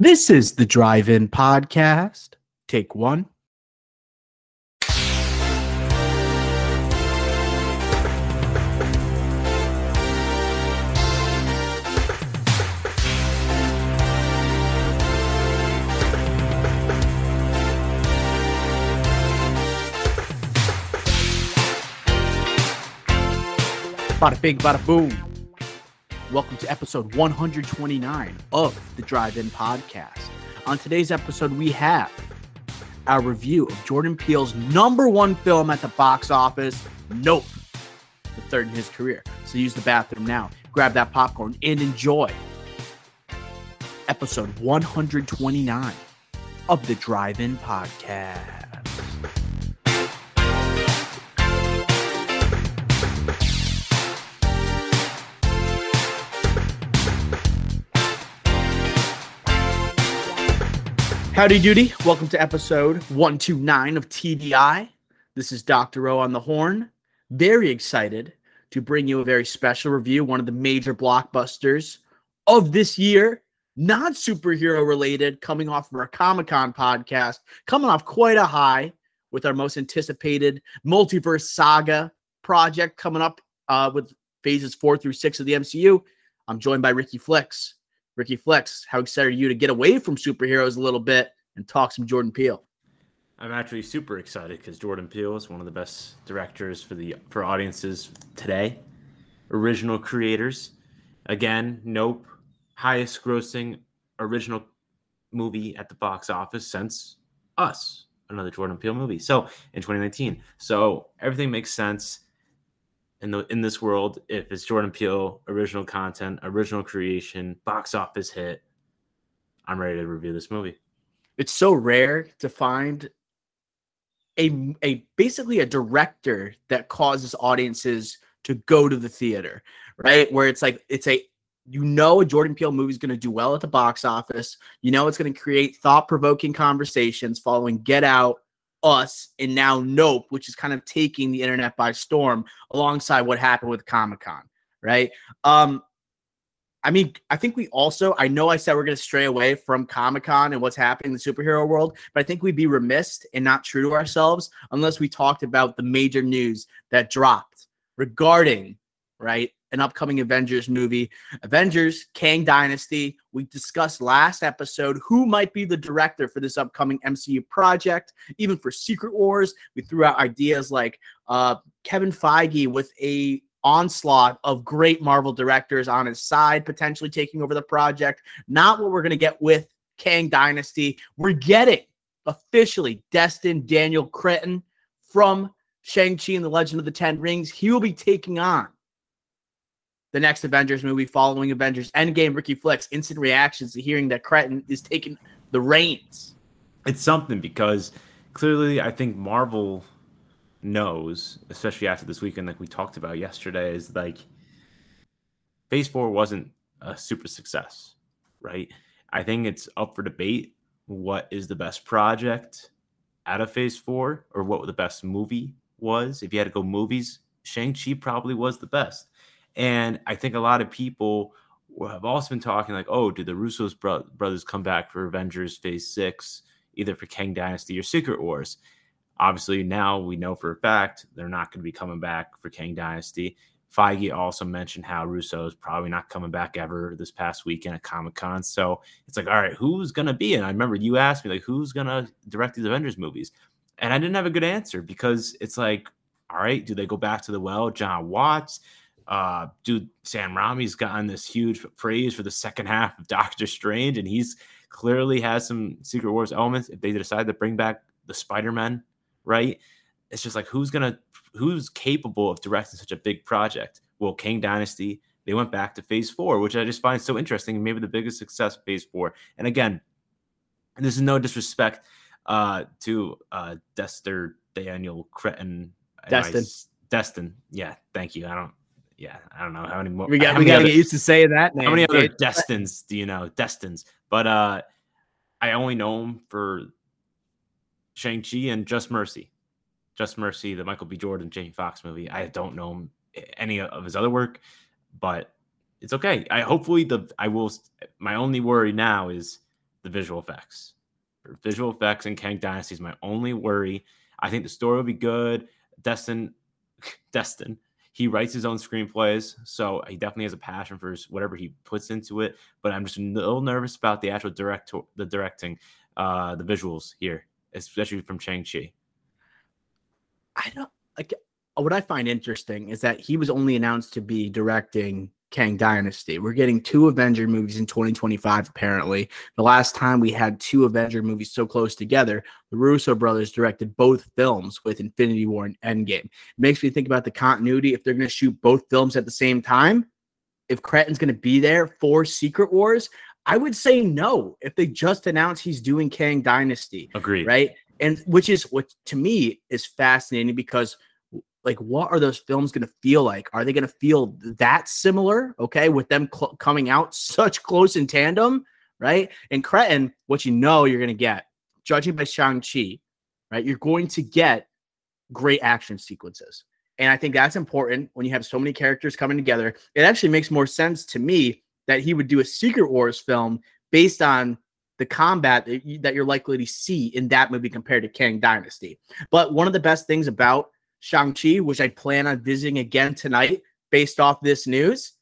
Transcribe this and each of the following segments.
This is the Drive In Podcast. Take one. Bada big, bada boom. Welcome to episode 129 of the Drive In Podcast. On today's episode, we have our review of Jordan Peele's number one film at the box office, Nope, the third in his career. So use the bathroom now, grab that popcorn, and enjoy episode 129 of the Drive In Podcast. Howdy doody. Welcome to episode 129 of TDI. This is Dr. O on the horn. Very excited to bring you a very special review, one of the major blockbusters of this year, not superhero related, coming off of our Comic Con podcast, coming off quite a high with our most anticipated multiverse saga project coming up uh, with phases four through six of the MCU. I'm joined by Ricky Flicks. Ricky Flex, how excited are you to get away from superheroes a little bit and talk some Jordan Peele? I'm actually super excited because Jordan Peele is one of the best directors for the for audiences today. Original creators, again, Nope, highest grossing original movie at the box office since Us, another Jordan Peele movie. So in 2019, so everything makes sense in the in this world if it's Jordan Peele, original content, original creation, box office hit. I'm ready to review this movie. It's so rare to find a a basically a director that causes audiences to go to the theater, right? Where it's like it's a you know a Jordan Peele movie is going to do well at the box office. You know it's going to create thought-provoking conversations following Get Out, us and now Nope, which is kind of taking the internet by storm alongside what happened with Comic Con, right? Um, I mean, I think we also, I know I said we're going to stray away from Comic Con and what's happening in the superhero world, but I think we'd be remiss and not true to ourselves unless we talked about the major news that dropped regarding, right, an upcoming Avengers movie. Avengers Kang Dynasty. We discussed last episode who might be the director for this upcoming MCU project. Even for Secret Wars, we threw out ideas like uh, Kevin Feige with a onslaught of great Marvel directors on his side, potentially taking over the project. Not what we're going to get with Kang Dynasty. We're getting officially Destin Daniel Cretton from Shang-Chi and the Legend of the Ten Rings. He will be taking on the next Avengers movie following Avengers Endgame. Ricky Flex, instant reactions to hearing that Cretton is taking the reins. It's something because clearly I think Marvel knows, especially after this weekend, like we talked about yesterday, is like Phase 4 wasn't a super success, right? I think it's up for debate what is the best project out of Phase 4 or what the best movie was. If you had to go movies, Shang-Chi probably was the best. And I think a lot of people have also been talking like, oh, do the Russo's bro- brothers come back for Avengers Phase 6, either for Kang Dynasty or Secret Wars? Obviously, now we know for a fact they're not going to be coming back for Kang Dynasty. Feige also mentioned how Russo is probably not coming back ever this past weekend at Comic Con. So it's like, all right, who's going to be? And I remember you asked me, like, who's going to direct these Avengers movies? And I didn't have a good answer because it's like, all right, do they go back to the well? John Watts? Uh, dude, Sam Raimi's gotten this huge praise for the second half of Doctor Strange, and he's clearly has some Secret Wars elements. If they decide to bring back the Spider Man right? It's just like who's gonna who's capable of directing such a big project? Well, Kang Dynasty, they went back to phase four, which I just find so interesting, maybe the biggest success phase four. And again, and this is no disrespect uh to uh Dester Daniel Cretton. Destin. Destin. Yeah, thank you. I don't yeah, I don't know how many more. We got we got to get used to saying that name. How many other Destins do you know? Destins, but uh, I only know him for Shang-Chi and Just Mercy. Just Mercy, the Michael B. Jordan, Jamie Foxx movie. I don't know any of his other work, but it's okay. I hopefully the I will my only worry now is the visual effects. Visual effects in Kang Dynasty is my only worry. I think the story will be good. Destin, Destin, he writes his own screenplays, so he definitely has a passion for whatever he puts into it. But I'm just a little nervous about the actual direct, the directing, uh, the visuals here, especially from Shang Chi. I don't like what I find interesting is that he was only announced to be directing Kang Dynasty. We're getting two Avenger movies in 2025, apparently. The last time we had two Avenger movies so close together, the Russo brothers directed both films with Infinity War and Endgame. It makes me think about the continuity. If they're going to shoot both films at the same time, if Cretton's going to be there for Secret Wars, I would say no. If they just announced he's doing Kang Dynasty, agreed, right? And which is what to me is fascinating because like what are those films going to feel like? Are they going to feel that similar okay with them cl- coming out such close in tandem right? And Cretton what you know you're going to get judging by shang-chi right you're going to get great action sequences. And i think that's important when you have so many characters coming together. It actually makes more sense to me that he would do a secret wars film based on the combat that you're likely to see in that movie compared to Kang Dynasty. But one of the best things about Shang-Chi, which I plan on visiting again tonight based off this news.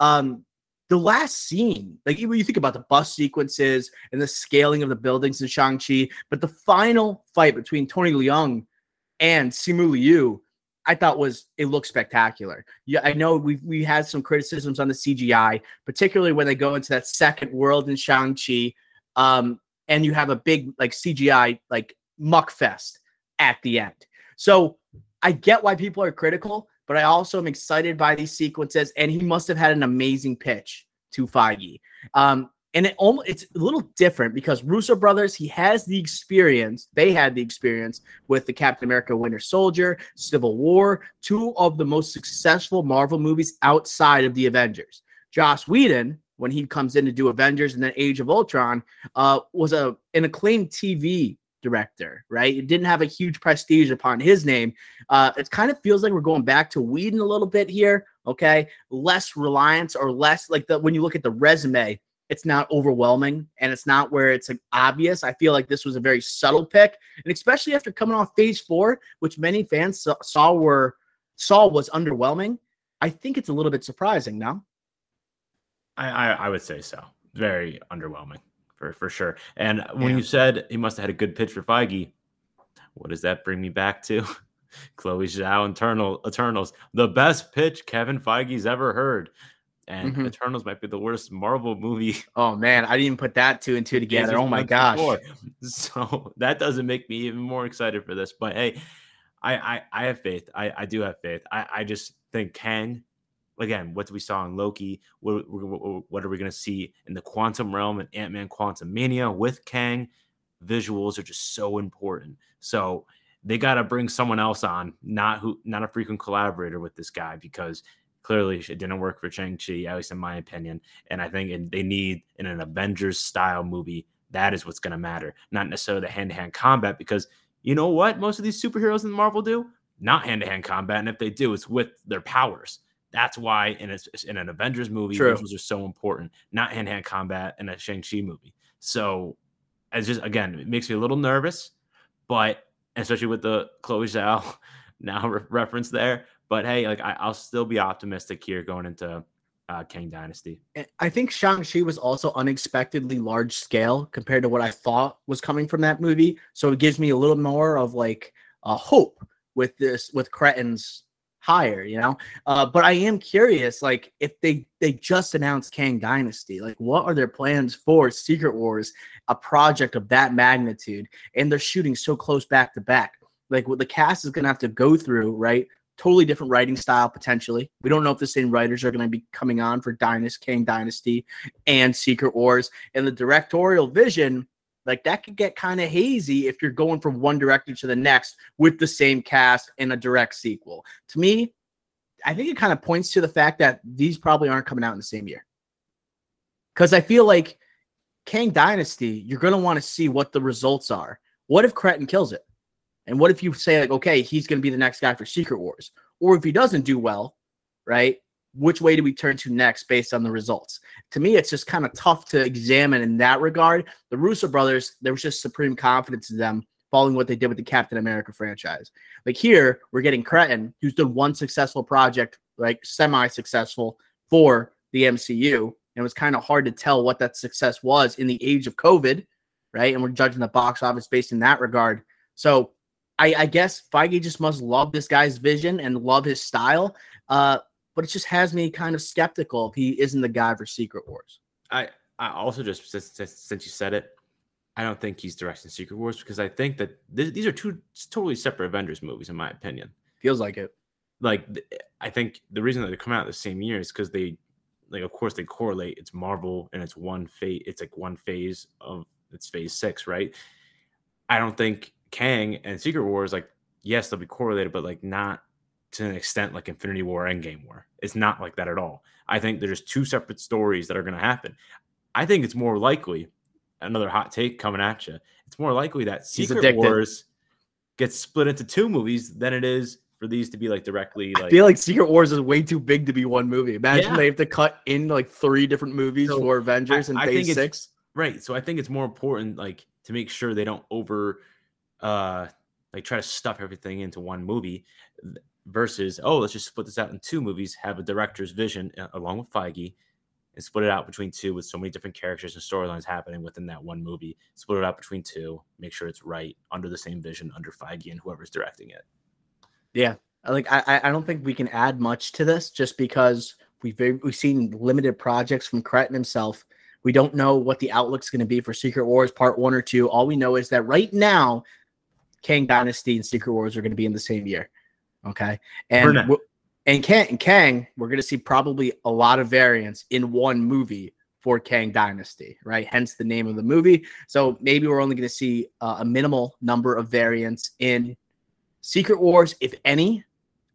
Um, the last scene, like when you think about the bus sequences and the scaling of the buildings in Shang-Chi, but the final fight between Tony Leung and Simu Liu, I thought was it looked spectacular. Yeah, I know we we had some criticisms on the CGI, particularly when they go into that second world in Shang-Chi. Um, and you have a big like CGI like muck fest at the end. So I get why people are critical, but I also am excited by these sequences. And he must have had an amazing pitch to Feige. Um, and it almost it's a little different because Russo brothers, he has the experience, they had the experience with the Captain America Winter Soldier, Civil War, two of the most successful Marvel movies outside of the Avengers. Joss Whedon, when he comes in to do Avengers and then Age of Ultron, uh, was a an acclaimed TV director, right? It didn't have a huge prestige upon his name. Uh, it kind of feels like we're going back to Whedon a little bit here. Okay, less reliance or less like the when you look at the resume, it's not overwhelming and it's not where it's like obvious. I feel like this was a very subtle pick, and especially after coming off Phase Four, which many fans saw, were saw was underwhelming. I think it's a little bit surprising. Now, I, I, I would say so. Very underwhelming for for sure. And when yeah. you said he must have had a good pitch for Feige, what does that bring me back to? Chloe Zhao Eternal Eternals, the best pitch Kevin Feige's ever heard. And mm-hmm. Eternals might be the worst Marvel movie. Oh man, I didn't even put that two and two together. Oh my gosh. Before. So that doesn't make me even more excited for this. But hey, I I, I have faith. I, I do have faith. I, I just think Kang again, what we saw in Loki, what, what are we going to see in the quantum realm and Ant Man Quantumania with Kang? Visuals are just so important. So they got to bring someone else on, not who, not a frequent collaborator with this guy, because clearly it didn't work for Shang-Chi, at least in my opinion. And I think they need in an Avengers style movie that is what's going to matter, not necessarily the hand to hand combat, because you know what most of these superheroes in Marvel do? Not hand to hand combat, and if they do, it's with their powers. That's why in, a, in an Avengers movie, True. visuals are so important, not hand hand combat in a Shang-Chi movie. So, as just again, it makes me a little nervous, but especially with the Chloe Zhao now re- reference there. But hey, like I, will still be optimistic here going into uh, Kang Dynasty. I think Shang-Chi was also unexpectedly large scale compared to what I thought was coming from that movie. So it gives me a little more of like a hope with this, with Cretton's higher, you know. Uh, but I am curious, like if they they just announced Kang Dynasty, like what are their plans for Secret Wars, a project of that magnitude, and they're shooting so close back to back. Like what the cast is gonna have to go through, right? Totally different writing style potentially. We don't know if the same writers are to be coming on for Dynasty, Kang Dynasty, and Secret Wars. And the directorial vision like that could get kind of hazy if you're going from one director to the next with the same cast in a direct sequel. To me, I think it kind of points to the fact that these probably aren't coming out in the same year. Because I feel like Kang Dynasty, you're going to want to see what the results are. What if Cretton kills it? And what if you say, like, okay, he's going to be the next guy for Secret Wars? Or if he doesn't do well, right? Which way do we turn to next based on the results? To me, it's just kind of tough to examine in that regard. The Russo brothers, there was just supreme confidence in them following what they did with the Captain America franchise. Like here, we're getting Cretton, who's done one successful project, like semi-successful for the MCU. And it was kind of hard to tell what that success was in the age of COVID, right? And we're judging the box office based in that regard. So I, I guess Feige just must love this guy's vision and love his style. Uh, but it just has me kind of skeptical if he isn't the guy for Secret Wars. I I also just since, since you said it, I don't think he's directing Secret Wars because I think that th- these are two totally separate Avengers movies, in my opinion. Feels like it. Like I think the reason that they come out the same year is because they, like, of course they correlate. It's Marvel and it's one phase. It's like one phase of it's Phase Six, right? I don't think Kang and Secret Wars like yes they'll be correlated, but like not to an extent like Infinity War, Endgame War. It's not like that at all. I think there's two separate stories that are going to happen. I think it's more likely another hot take coming at you. It's more likely that Secret Wars gets split into two movies than it is for these to be like directly. Like, I feel like Secret Wars is way too big to be one movie. Imagine yeah. they have to cut in like three different movies so for Avengers and Phase Six. Right. So I think it's more important, like, to make sure they don't over, uh, like try to stuff everything into one movie versus oh let's just split this out in two movies have a director's vision along with feige and split it out between two with so many different characters and storylines happening within that one movie. Split it out between two, make sure it's right under the same vision under Feige and whoever's directing it. Yeah, like I I don't think we can add much to this just because we've we've seen limited projects from Cretton himself. We don't know what the outlook's going to be for Secret Wars Part One or Two. All we know is that right now, Kang Dynasty and Secret Wars are going to be in the same year. Okay, and and Kang, Kang, we're going to see probably a lot of variants in one movie for Kang Dynasty, right? Hence the name of the movie. So maybe we're only going to see uh, a minimal number of variants in Secret Wars, if any,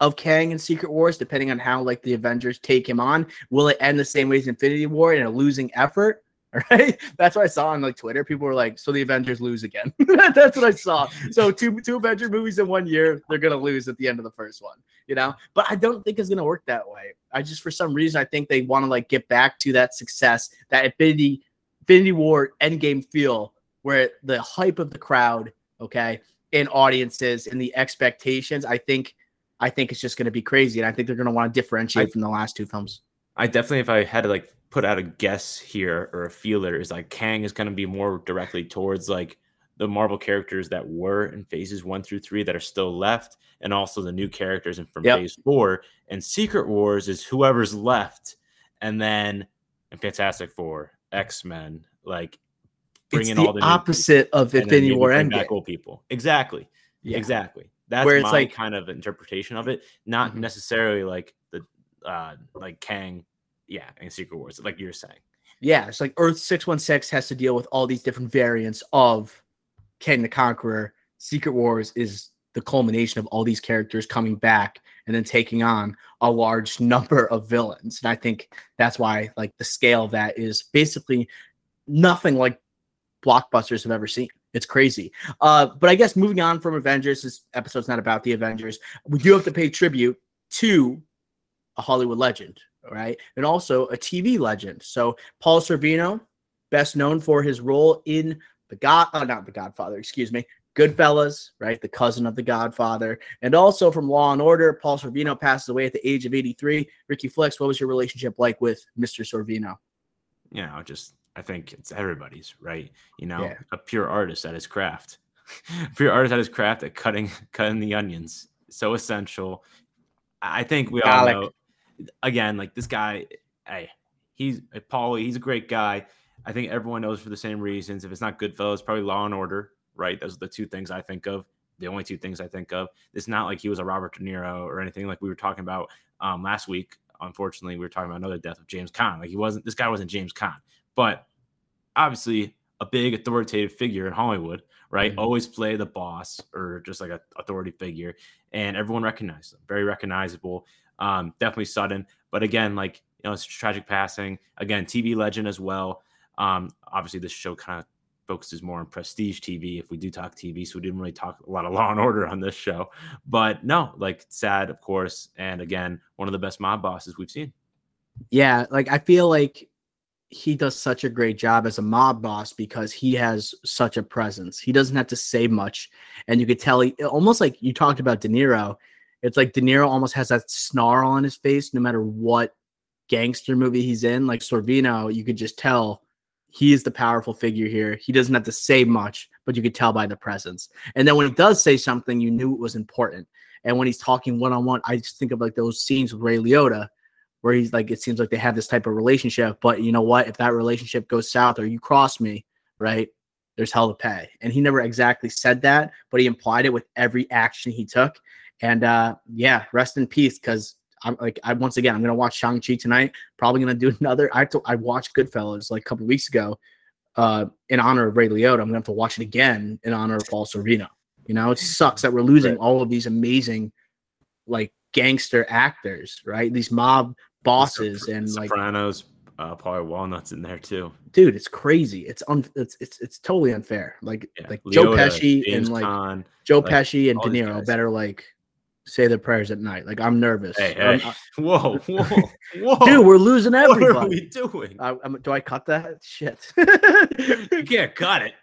of Kang in Secret Wars, depending on how like the Avengers take him on. Will it end the same way as Infinity War in a losing effort? All right. That's what I saw on like Twitter. People were like, so the Avengers lose again. That's what I saw. So two two Avenger movies in one year, they're gonna lose at the end of the first one, you know? But I don't think it's gonna work that way. I just for some reason I think they want to like get back to that success, that Infinity Infinity War endgame feel where the hype of the crowd, okay, and audiences and the expectations, I think I think it's just gonna be crazy. And I think they're gonna want to differentiate I, from the last two films. I definitely if I had to like put out a guess here or a feeler is like Kang is going to be more directly towards like the Marvel characters that were in phases one through three that are still left, and also the new characters in from yep. phase four. And Secret Wars is whoever's left, and then and Fantastic Four, X Men, like bringing all the opposite of Infinity War. Back old people, exactly, yeah. exactly. That's Where it's my like, kind of interpretation of it, not mm-hmm. necessarily like the uh like Kang yeah, in Secret Wars, like you're saying. Yeah, it's like Earth 616 has to deal with all these different variants of Kang the Conqueror. Secret Wars is the culmination of all these characters coming back and then taking on a large number of villains. And I think that's why like the scale of that is basically nothing like blockbusters have ever seen. It's crazy. Uh, but I guess moving on from Avengers, this episode's not about the Avengers. We do have to pay tribute to a Hollywood legend, right? And also a TV legend. So Paul Sorvino, best known for his role in the God, oh, not the Godfather, excuse me, Goodfellas, right? The cousin of the Godfather, and also from Law and Order. Paul Sorvino passes away at the age of 83. Ricky Flex, what was your relationship like with Mr. Sorvino? You know, just I think it's everybody's, right? You know, yeah. a pure artist at his craft. pure artist at his craft at cutting cutting the onions. So essential. I think we all know again, like this guy, hey, he's Paul. He's a great guy. I think everyone knows for the same reasons. If it's not Goodfellas, probably Law and Order, right? Those are the two things I think of. The only two things I think of. It's not like he was a Robert De Niro or anything like we were talking about um, last week. Unfortunately, we were talking about another death of James Caan. Like he wasn't. This guy wasn't James Caan, but obviously a big authoritative figure in Hollywood, right? Mm-hmm. Always play the boss or just like a authority figure, and everyone recognized him. Very recognizable. Um, definitely sudden, but again, like you know, it's tragic passing. Again, TV legend as well. Um, obviously, this show kind of focuses more on prestige TV. If we do talk TV, so we didn't really talk a lot of Law and Order on this show. But no, like sad, of course, and again, one of the best mob bosses we've seen. Yeah, like I feel like he does such a great job as a mob boss because he has such a presence. He doesn't have to say much, and you could tell he almost like you talked about De Niro. It's like De Niro almost has that snarl on his face no matter what gangster movie he's in. Like Sorvino, you could just tell he is the powerful figure here. He doesn't have to say much, but you could tell by the presence. And then when he does say something, you knew it was important. And when he's talking one on one, I just think of like those scenes with Ray Liotta, where he's like, it seems like they have this type of relationship. But you know what? If that relationship goes south or you cross me, right, there's hell to pay. And he never exactly said that, but he implied it with every action he took. And uh, yeah, rest in peace, because I'm like I once again I'm gonna watch Shang Chi tonight. Probably gonna do another. I to, I watched Goodfellas like a couple weeks ago, uh, in honor of Ray Liotta. I'm gonna have to watch it again in honor of Paul Sorvino. You know, it sucks that we're losing right. all of these amazing, like gangster actors, right? These mob bosses and Sopranos, like Sopranos, uh, Paul Walnuts in there too. Dude, it's crazy. It's un, it's it's it's totally unfair. Like yeah. like Liotta, Joe Pesci James and like Caan, Joe like, Pesci and De Niro better like say their prayers at night. Like I'm nervous. Hey, hey. I'm, whoa, whoa, whoa! Dude, we're losing everybody. What are we doing? I, do I cut that? Shit. you can't cut it,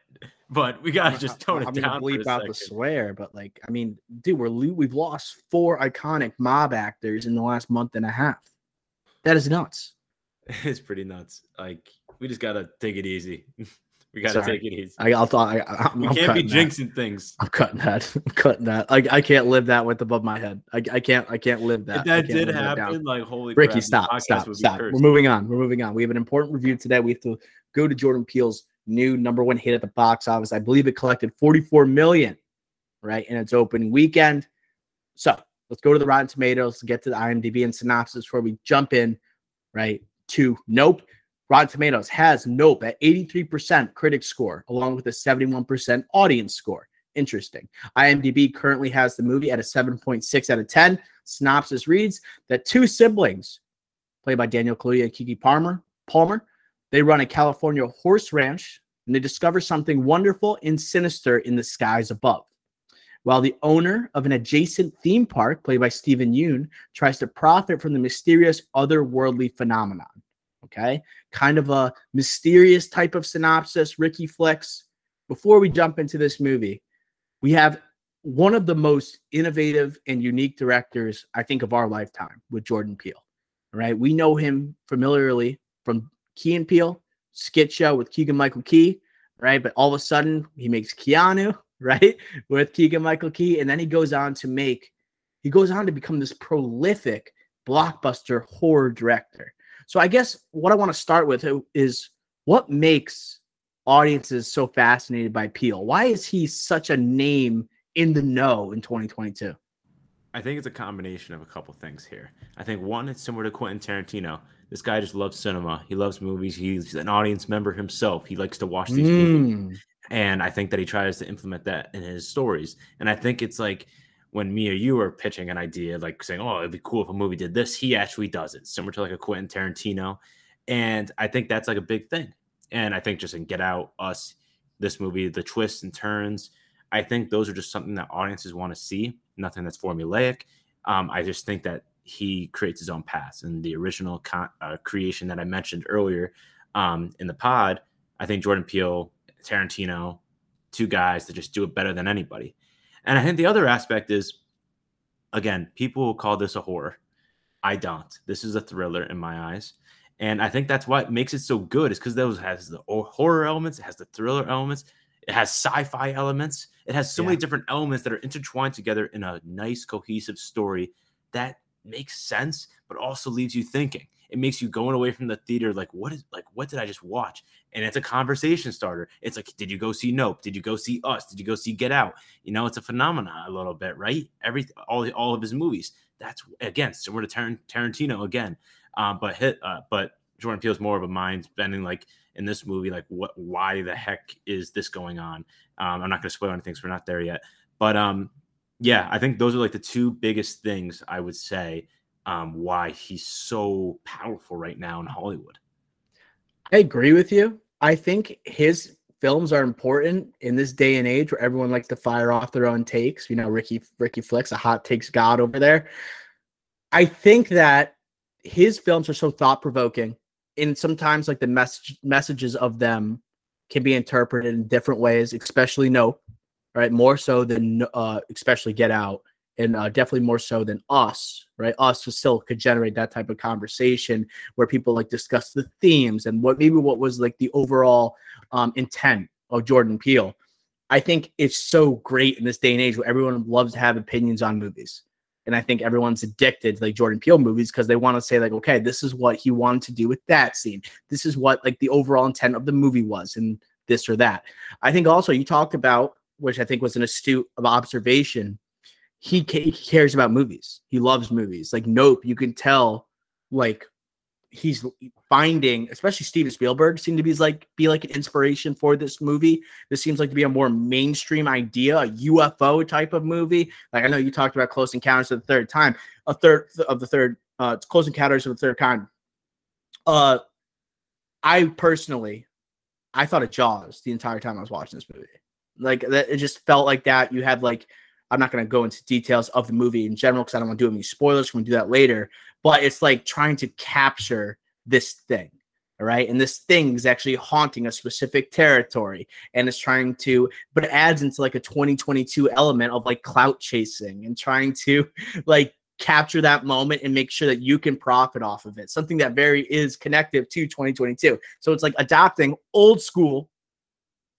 but we gotta just tone I'm it down. I'm bleep out the swear, but like, I mean, dude, we're we've lost four iconic mob actors in the last month and a half. That is nuts. It's pretty nuts. Like we just gotta take it easy. We got to take it easy. I, I'll thought I, I, we I'm can't be jinxing that. things. I'm cutting that. I'm cutting that. I, I can't live that with above my head. I, I can't. I can't live that. If that did happen, like holy. Ricky, crap, stop, stop, stop. We're moving on. We're moving on. We have an important review today. We have to go to Jordan Peele's new number one hit at the box office. I believe it collected 44 million, right, in its opening weekend. So let's go to the Rotten Tomatoes. Get to the IMDb and synopsis before we jump in, right, to Nope. Rotten Tomatoes has Nope at 83% critic score, along with a 71% audience score. Interesting. IMDb currently has the movie at a 7.6 out of 10. Synopsis reads that two siblings, played by Daniel Kaluuya and Keke Palmer, Palmer, they run a California horse ranch and they discover something wonderful and sinister in the skies above. While the owner of an adjacent theme park, played by Steven Yeun, tries to profit from the mysterious otherworldly phenomenon. Okay. Kind of a mysterious type of synopsis, Ricky Flicks. Before we jump into this movie, we have one of the most innovative and unique directors, I think, of our lifetime with Jordan Peele. Right. We know him familiarly from Key and Peele, skit show with Keegan Michael Key. Right. But all of a sudden, he makes Keanu, right, with Keegan Michael Key. And then he goes on to make, he goes on to become this prolific blockbuster horror director. So I guess what I want to start with is what makes audiences so fascinated by Peele? Why is he such a name in the know in 2022? I think it's a combination of a couple things here. I think one, it's similar to Quentin Tarantino. This guy just loves cinema. He loves movies. He's an audience member himself. He likes to watch these mm. movies. And I think that he tries to implement that in his stories. And I think it's like when me or you are pitching an idea, like saying, "Oh, it'd be cool if a movie did this," he actually does it, similar to like a Quentin Tarantino, and I think that's like a big thing. And I think just in Get Out, Us, this movie, the twists and turns, I think those are just something that audiences want to see. Nothing that's formulaic. Um, I just think that he creates his own paths. And the original con- uh, creation that I mentioned earlier um, in the pod, I think Jordan Peele, Tarantino, two guys that just do it better than anybody. And I think the other aspect is, again, people will call this a horror. I don't. This is a thriller in my eyes. And I think that's what makes it so good is because those has the horror elements, it has the thriller elements, it has sci-fi elements, it has so yeah. many different elements that are intertwined together in a nice, cohesive story that makes sense, but also leaves you thinking it makes you going away from the theater like what is like what did i just watch? And it's a conversation starter. It's like did you go see nope? Did you go see us? Did you go see get out? You know it's a phenomenon a little bit right? Every all, all of his movies. That's again similar to Tar- tarantino again. Um, but hit uh, but jordan peele's more of a mind bending like in this movie like what why the heck is this going on? Um, i'm not going to spoil anything so we're not there yet. But um yeah i think those are like the two biggest things i would say um, why he's so powerful right now in Hollywood. I agree with you. I think his films are important in this day and age where everyone likes to fire off their own takes. You know, Ricky Ricky Flicks, a hot takes god over there. I think that his films are so thought provoking, and sometimes like the message messages of them can be interpreted in different ways, especially Nope, right? More so than uh, especially Get Out, and uh, definitely more so than Us, right? Us still could generate that type of conversation where people like discuss the themes and what maybe what was like the overall um, intent of Jordan Peele. I think it's so great in this day and age where everyone loves to have opinions on movies. And I think everyone's addicted to like Jordan Peele movies because they want to say, like, okay, this is what he wanted to do with that scene. This is what like the overall intent of the movie was, and this or that. I think also you talked about, which I think was an astute observation. He, he cares about movies. He loves movies. Like Nope, you can tell like he's finding, especially Steven Spielberg, seemed to be like be like an inspiration for this movie. This seems like to be a more mainstream idea, a UFO type of movie. Like I know you talked about Close Encounters of the Third Time, a third of the third, uh, Close Encounters of the Third Kind. Uh, I personally, I thought of Jaws the entire time I was watching this movie. Like that, it just felt like that. You had like I'm not going to go into details of the movie in general because I don't want to do any spoilers. We're do that later. But it's like trying to capture this thing. All right. And this thing is actually haunting a specific territory and it's trying to, but it adds into like a 2022 element of like clout chasing and trying to like capture that moment and make sure that you can profit off of it. Something that very is connective to 2022. So it's like adopting old school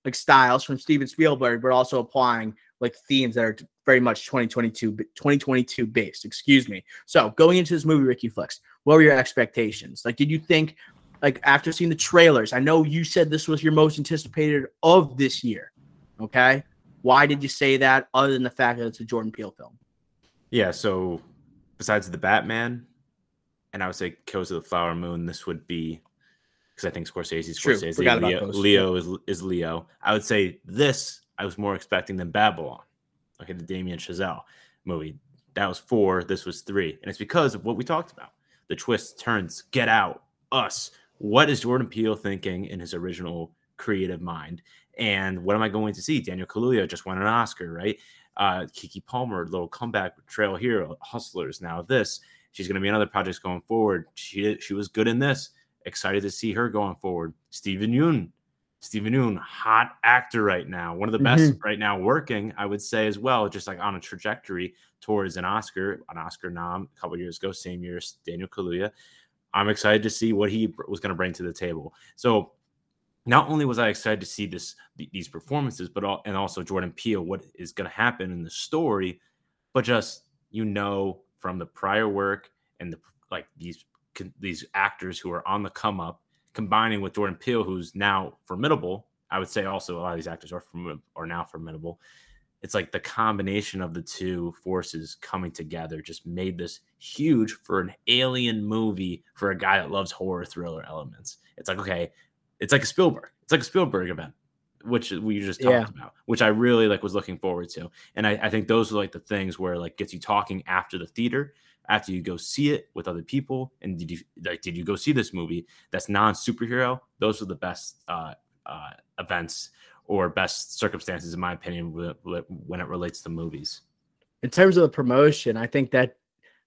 like styles from Steven Spielberg, but also applying like themes that are very much 2022 2022 based excuse me. So going into this movie ricky flex what were your expectations? Like did you think like after seeing the trailers i know you said this was your most anticipated of this year okay? Why did you say that other than the fact that it's a jordan peele film? Yeah so besides the batman and i would say Killers of the flower moon this would be because i think scorsese's scorsese. leo, leo is, is leo. I would say this i was more expecting than babylon okay, the Damien Chazelle movie. That was four. This was three. And it's because of what we talked about the twists, turns, get out, us. What is Jordan Peele thinking in his original creative mind? And what am I going to see? Daniel Kaluuya just won an Oscar, right? Uh, Keke Palmer, little comeback trail here, Hustlers. Now this, she's going to be in other projects going forward. She she was good in this. Excited to see her going forward. Steven Yeun, Steven Yeun, hot actor right now, one of the best mm-hmm. right now working, I would say as well, just like on a trajectory towards an Oscar, an Oscar nom a couple years ago, same year as Daniel Kaluuya. I'm excited to see what he was going to bring to the table. So not only was I excited to see this these performances, but all, and also Jordan Peele, what is going to happen in the story, but just you know from the prior work and the like these these actors who are on the come up combining with Jordan Peele, who's now formidable. I would say also a lot of these actors are from are now formidable. It's like the combination of the two forces coming together just made this huge for an alien movie for a guy that loves horror thriller elements. It's like okay, it's like a Spielberg. It's like a Spielberg event, which we just talked yeah. about, which I really like was looking forward to. And I, I think those are like the things where like gets you talking after the theater after you go see it with other people and did you like did you go see this movie that's non superhero those are the best uh, uh, events or best circumstances in my opinion when it relates to movies in terms of the promotion i think that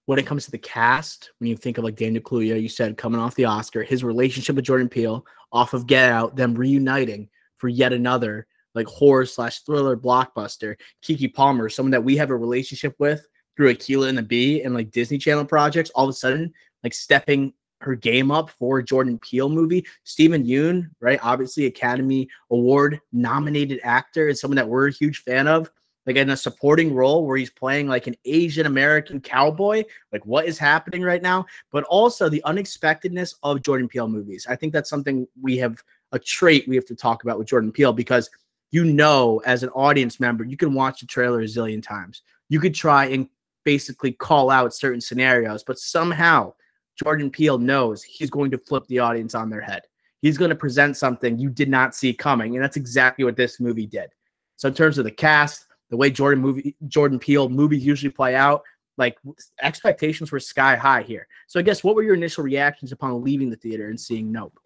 when it comes to the cast when you think of like daniel Kaluuya, you said coming off the oscar his relationship with jordan peele off of get out them reuniting for yet another like horror slash thriller blockbuster Keke palmer someone that we have a relationship with through Akeelah and the Bee and like Disney Channel projects, all of a sudden like stepping her game up for Jordan Peele movie. Steven Yeun, right? Obviously Academy Award nominated actor and someone that we're a huge fan of. Like in a supporting role where he's playing like an Asian American cowboy. Like what is happening right now? But also the unexpectedness of Jordan Peele movies. I think that's something we have a trait we have to talk about with Jordan Peele because you know, as an audience member, you can watch the trailer a zillion times. You could try and basically call out certain scenarios, but somehow Jordan Peele knows he's going to flip the audience on their head. He's going to present something you did not see coming, and that's exactly what this movie did. So in terms of the cast, the way Jordan movie Jordan Peele movies usually play out, like expectations were sky high here. So I guess what were your initial reactions upon leaving the theater and seeing Nope?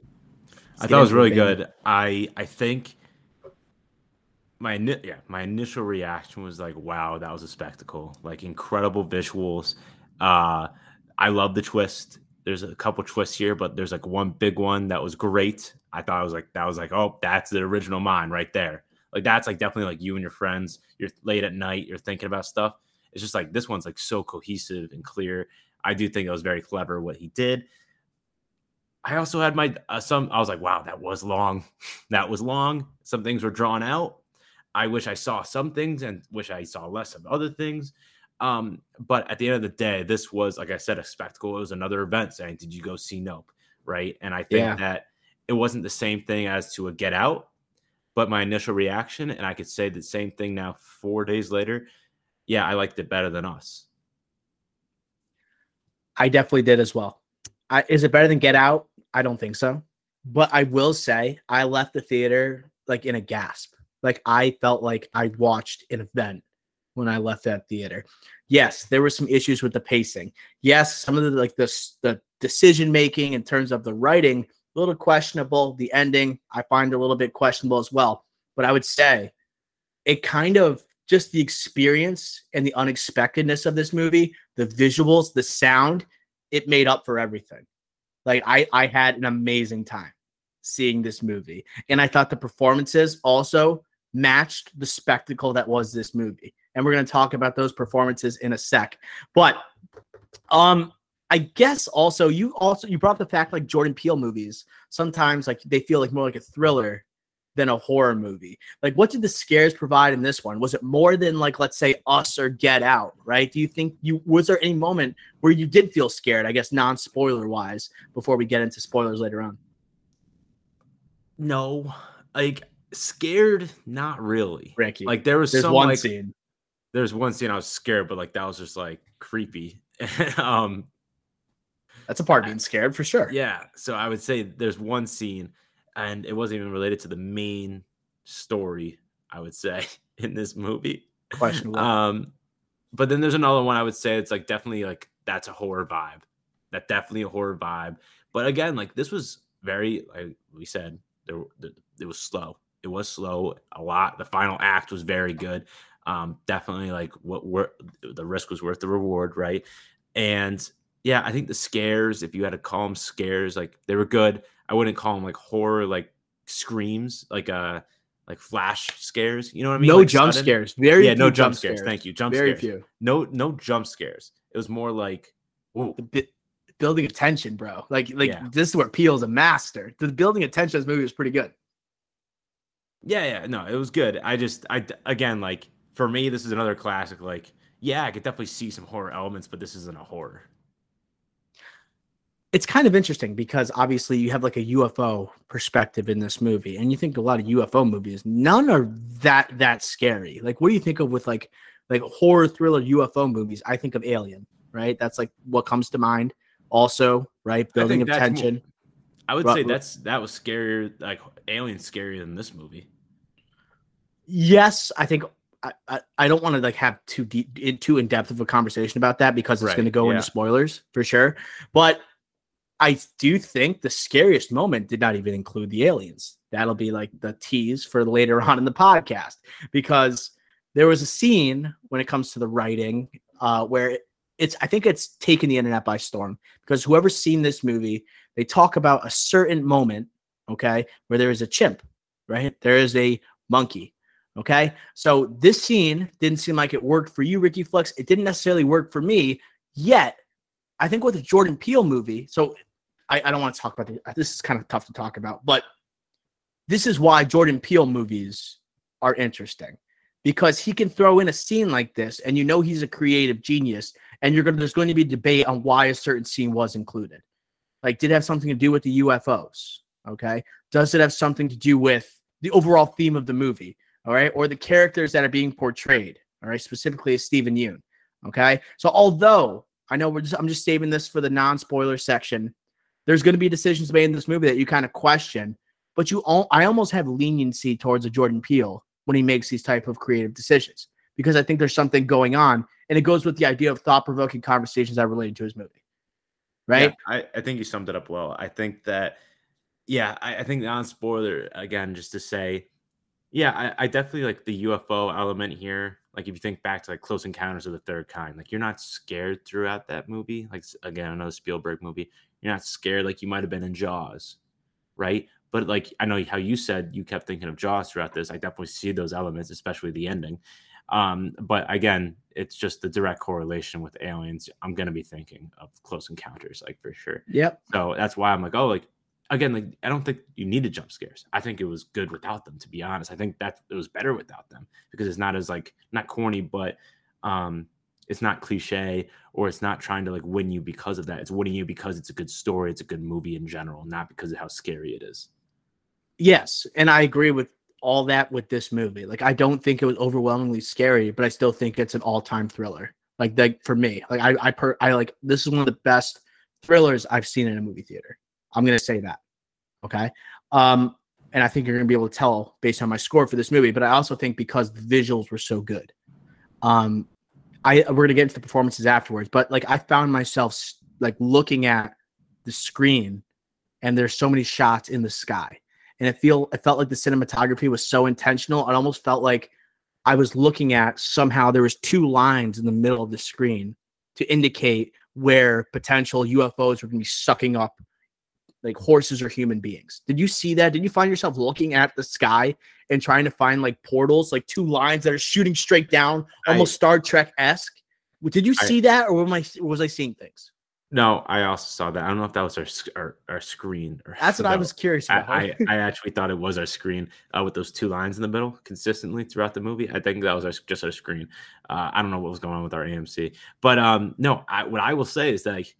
I thought it was really good. I I think my yeah my initial reaction was like wow that was a spectacle like incredible visuals uh i love the twist there's a couple twists here, but there's like one big one that was great. I thought I was like that was like, oh, that's the original mind right there. Like that's like definitely like you and your friends. You're late at night, you're thinking about stuff. It's just like this one's like so cohesive and clear. I do think it was very clever what he did. I also had my uh, some. I was like, wow, that was long. that was long. Some things were drawn out. I wish I saw some things and wish I saw less of other things. Um, but at the end of the day, this was, like I said, a spectacle. It was another event saying, Did you go see Nope? Right. And I think yeah. that it wasn't the same thing as to a Get Out, but my initial reaction, and I could say the same thing now four days later. Yeah, I liked it better than us. I definitely did as well. I, is it better than Get Out? I don't think so. But I will say, I left the theater like in a gasp. Like I felt like I watched an event when I left that theater. Yes, there were some issues with the pacing. Yes, some of the like the the decision making in terms of the writing a little questionable. The ending I find a little bit questionable as well. But I would say it kind of just the experience and the unexpectedness of this movie, the visuals, the sound, it made up for everything. Like I I had an amazing time seeing this movie. And I thought the performances also matched the spectacle that was this movie and we're going to talk about those performances in a sec. But um I guess also you also you brought up the fact like Jordan Peele movies sometimes like they feel like more like a thriller than a horror movie. Like what did the scares provide in this one? Was it more than like let's say Us or Get Out, right? Do you think you was there any moment where you did feel scared, I guess non-spoiler wise before we get into spoilers later on? No. Like scared not really. Ricky. Like there was There's some one like, scene there's one scene I was scared, but like that was just like creepy. um, that's a part of being scared for sure. Yeah. So I would say there's one scene, and it wasn't even related to the main story. I would say in this movie. Questionable. Um, but then there's another one I would say it's like definitely like that's a horror vibe. That definitely a horror vibe. But again, like this was very like we said, there it was slow. It was slow a lot. The final act was very good um, definitely like what were the risk was worth the reward, right? And yeah, I think the scares, if you had to call them scares, like they were good. I wouldn't call them like horror, like screams, like uh like flash scares. You know what I mean? No like jump sudden. scares. Very yeah, no jump, scares. scares. Thank you. Jump Very scares. few. No, no jump scares. It was more like. The bi- building attention, bro. Like, like Yeah. this is where Peele's a master. The building attention this movie was pretty good. Yeah, yeah, no, it was good. I just, I again, like for me, this is another classic. Like, yeah, I could definitely see some horror elements, but this isn't a horror. It's kind of interesting because obviously you have like a UFO perspective in this movie, and you think a lot of UFO movies, none are that that scary. Like, what do you think of with like like horror thriller UFO movies? I think of Alien, right? That's like what comes to mind. Also, right, building of more- tension. I would say that's that was scarier, like Alien scarier than this movie. Yes, I think I, I, I don't want to like have too deep too in depth of a conversation about that because it's Right, going to go yeah. into spoilers for sure. But I do think the scariest moment did not even include the aliens. That'll be like the tease for later on in the podcast because there was a scene when it comes to the writing uh, where it's I think it's taken the internet by storm because whoever's seen this movie, they talk about a certain moment, okay, where there is a chimp, right? There is a monkey, okay. So this scene didn't seem like it worked for you, Ricky Flex. It didn't necessarily work for me. Yet, I think with a Jordan Peele movie, so I, I don't want to talk about the, this. Is kind of tough to talk about, but this is why Jordan Peele movies are interesting because he can throw in a scene like this, and you know he's a creative genius, and you're gonna there's going to be debate on why a certain scene was included. Like, did it have something to do with the UFOs? Okay, does it have something to do with the overall theme of the movie? All right, or the characters that are being portrayed? All right, specifically Steven Yeun. Okay, so although I know we're just I'm just saving this for the non-spoiler section, there's going to be decisions made in this movie that you kind of question, but you all I almost have leniency towards a Jordan Peele when he makes these type of creative decisions because I think there's something going on, and it goes with the idea of thought-provoking conversations that relate to his movie, right? Yeah, I, I think you summed it up well. I think that, yeah, I, I think non spoiler again, just to say, yeah, I, I definitely like the UFO element here. Like if you think back to like Close Encounters of the Third Kind, like you're not scared throughout that movie. Like again, another Spielberg movie, You're not scared like you might have been in Jaws, right? But like I know how you said you kept thinking of Jaws throughout this. I definitely see those elements, especially the ending. Um, but again, it's just the direct correlation with aliens. I'm gonna be thinking of Close Encounters, like for sure. Yep. So that's why I'm like, oh, like again, like I don't think you needed jump scares. I think it was good without them, to be honest. I think that it was better without them because it's not as like not corny, but um it's not cliche or it's not trying to like win you because of that. It's winning you because it's a good story, it's a good movie in general, not because of how scary it is. Yes, and I agree with all that with this movie. Like I don't think it was overwhelmingly scary, but I still think it's an all-time thriller. Like that for me, like I I per I like this is one of the best thrillers I've seen in a movie theater. I'm gonna say that. Okay. Um, and I think you're gonna be able to tell based on my score for this movie, but I also think because the visuals were so good. Um, I we're gonna get into the performances afterwards, but like I found myself like looking at the screen, and there's so many shots in the sky, and it feel it felt like the cinematography was so intentional. It almost felt like I was looking at somehow there was two lines in the middle of the screen to indicate where potential UFOs were to be sucking up like horses or human beings. Did you see that? Did you find yourself looking at the sky and trying to find like portals, like two lines that are shooting straight down, almost I, Star Trek esque? Did you see I, that, or, I, was I seeing things? No, I also saw that. I don't know if that was our our, our screen. Or, That's what I was curious about. I, I, I, actually thought it was our screen uh, with those two lines in the middle consistently throughout the movie. I think that was our, just our screen. Uh, I don't know what was going on with our AMC, but um, no. I, what I will say is that like,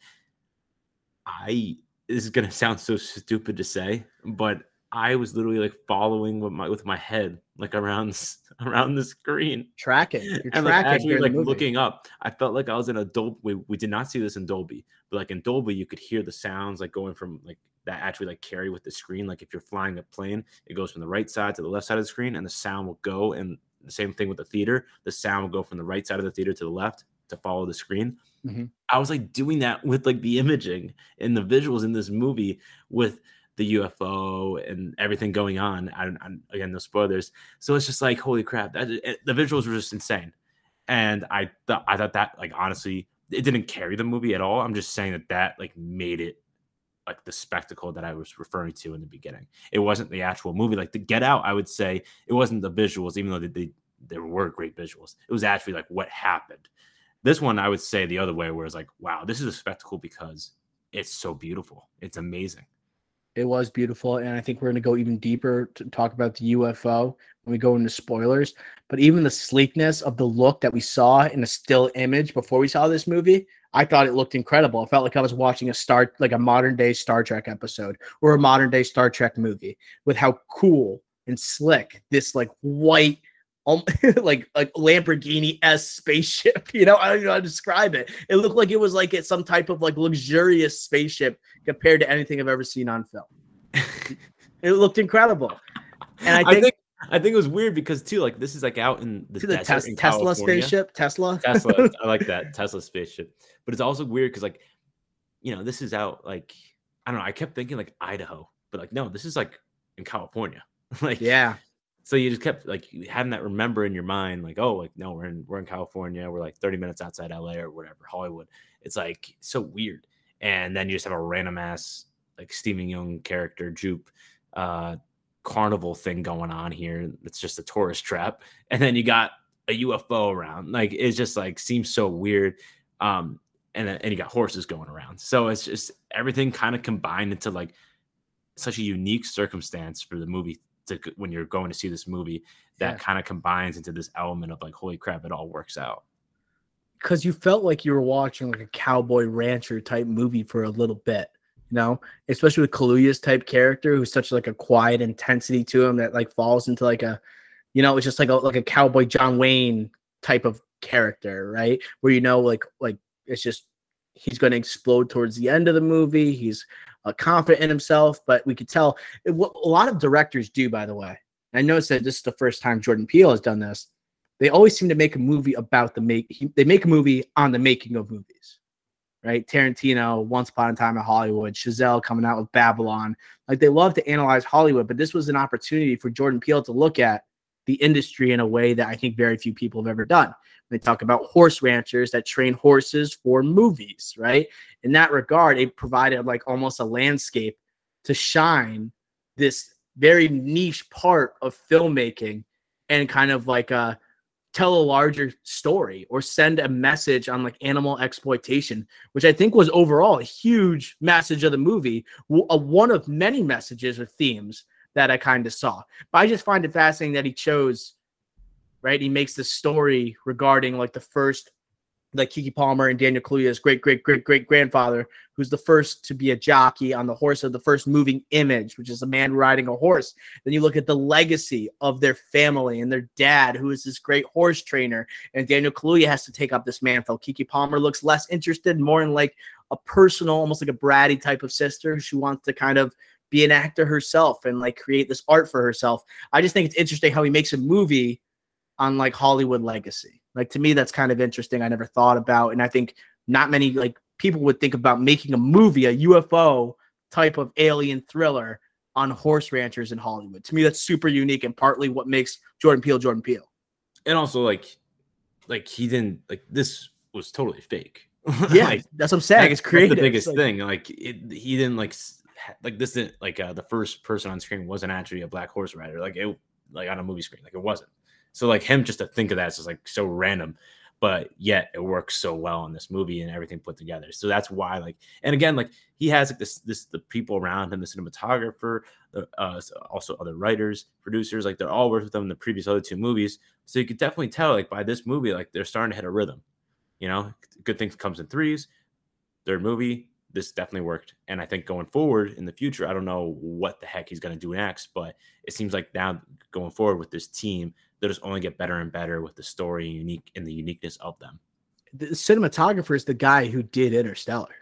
I this is gonna sound so stupid to say, but I was literally like following with my with my head like around around the screen, tracking. You're and like, actually like looking up. I felt like I was in a Dolby. We, we did not see this in Dolby, but like in Dolby, you could hear the sounds like going from like that actually like carry with the screen. Like if you're flying a plane, it goes from the right side to the left side of the screen, and the sound will go. And the same thing with the theater, the sound will go from the right side of the theater to the left to follow the screen. Mm-hmm. I was like doing that with like the imaging and the visuals in this movie with the UFO and everything going on. I I'm, again, no spoilers. So it's just like, holy crap, that, it, the visuals were just insane. And I thought, I thought that like, honestly, it didn't carry the movie at all. I'm just saying that that like made it like the spectacle that I was referring to in the beginning. It wasn't the actual movie. Like the Get Out, I would say it wasn't the visuals, even though they, they there were great visuals. It was actually like what happened. This one, I would say the other way, where it's like, wow, this is a spectacle because it's so beautiful. It's amazing. It was beautiful, and I think we're going to go even deeper to talk about the UFO when we go into spoilers. But even the sleekness of the look that we saw in a still image before we saw this movie, I thought it looked incredible. It felt like I was watching a star, like a modern day Star Trek episode or a modern day Star Trek movie, with how cool and slick this like white um, like like Lamborghini s spaceship. You know, I don't know how to describe it. It looked like it was like it's some type of like luxurious spaceship compared to anything I've ever seen on film. it looked incredible, and I think, I think, I think it was weird because too like this is like out in the, the tes- in Tesla spaceship. Tesla, Tesla. I like that Tesla spaceship, but it's also weird because like you know this is out like I don't know. I kept thinking like Idaho, but like no, this is like in California. like yeah so you just kept like having that remember in your mind like oh like no we're in we're in california we're like 30 minutes outside la or whatever hollywood. It's like so weird. And then you just have a random ass like Steven Yeun character jupe uh carnival thing going on here it's just a tourist trap. And then you got a ufo around. Like it's just like seems so weird um and and you got horses going around. So it's just everything kind of combined into like such a unique circumstance for the movie to when you're going to see this movie that yeah. kind of combines into this element of like holy crap it all works out. Because you felt like you were watching like a cowboy rancher type movie for a little bit you know? Especially with Kaluuya's type character who's such like a quiet intensity to him that like falls into like a you know it's just like a like a cowboy John Wayne type of character right? Where you know like like it's just he's going to explode towards the end of the movie he's uh, confident in himself, but we could tell it, what a lot of directors do, by the way. I noticed that this is the first time Jordan Peele has done this. They always seem to make a movie about the make. He, they make a movie on the making of movies, right? Tarantino, Once Upon a Time in Hollywood, Chazelle coming out with Babylon. Like they love to analyze Hollywood, but this was an opportunity for Jordan Peele to look at the industry in a way that I think very few people have ever done. They talk about horse ranchers that train horses for movies, right? In that regard, it provided like almost a landscape to shine this very niche part of filmmaking and kind of like uh tell a larger story or send a message on like animal exploitation which i think was overall a huge message of the movie a, one of many messages or themes that i kind of saw but i just find it fascinating that he chose right he makes the story regarding like the first like Keke Palmer and Daniel Kaluuya's great great great great grandfather, who's the first to be a jockey on the horse of the first moving image, which is a man riding a horse. Then you look at the legacy of their family and their dad, who is this great horse trainer, and Daniel Kaluuya has to take up this mantle. Keke Palmer looks less interested, more in like a personal, almost like a bratty type of sister. She wants to kind of be an actor herself and like create this art for herself. I just think it's interesting how he makes a movie on like Hollywood legacy like to me, that's kind of interesting. I never thought about, and I think not many like people would think about making a movie, a UFO type of alien thriller on horse ranchers in Hollywood. To me, that's super unique and partly what makes Jordan Peele Jordan Peele. And also, like, like he didn't like this was totally fake. Yeah, like, that's what I'm saying. It's creative. the biggest like, thing. Like, it, he didn't like like this didn't like uh, the first person on screen wasn't actually a black horse rider. Like it like on a movie screen. Like it wasn't. So like him just to think of that is just like so random, but yet it works so well in this movie and everything put together. So that's why like and again like he has like this this the people around him, the cinematographer, the uh, also other writers, producers, like they're all worked with them in the previous other two movies. So you could definitely tell like by this movie like they're starting to hit a rhythm. You know, good things comes in threes. Third movie, this definitely worked. And I think going forward in the future, I don't know what the heck he's going to do next, but it seems like now going forward with this team, they'll just only get better and better with the story unique and the uniqueness of them. The cinematographer is the guy who did Interstellar.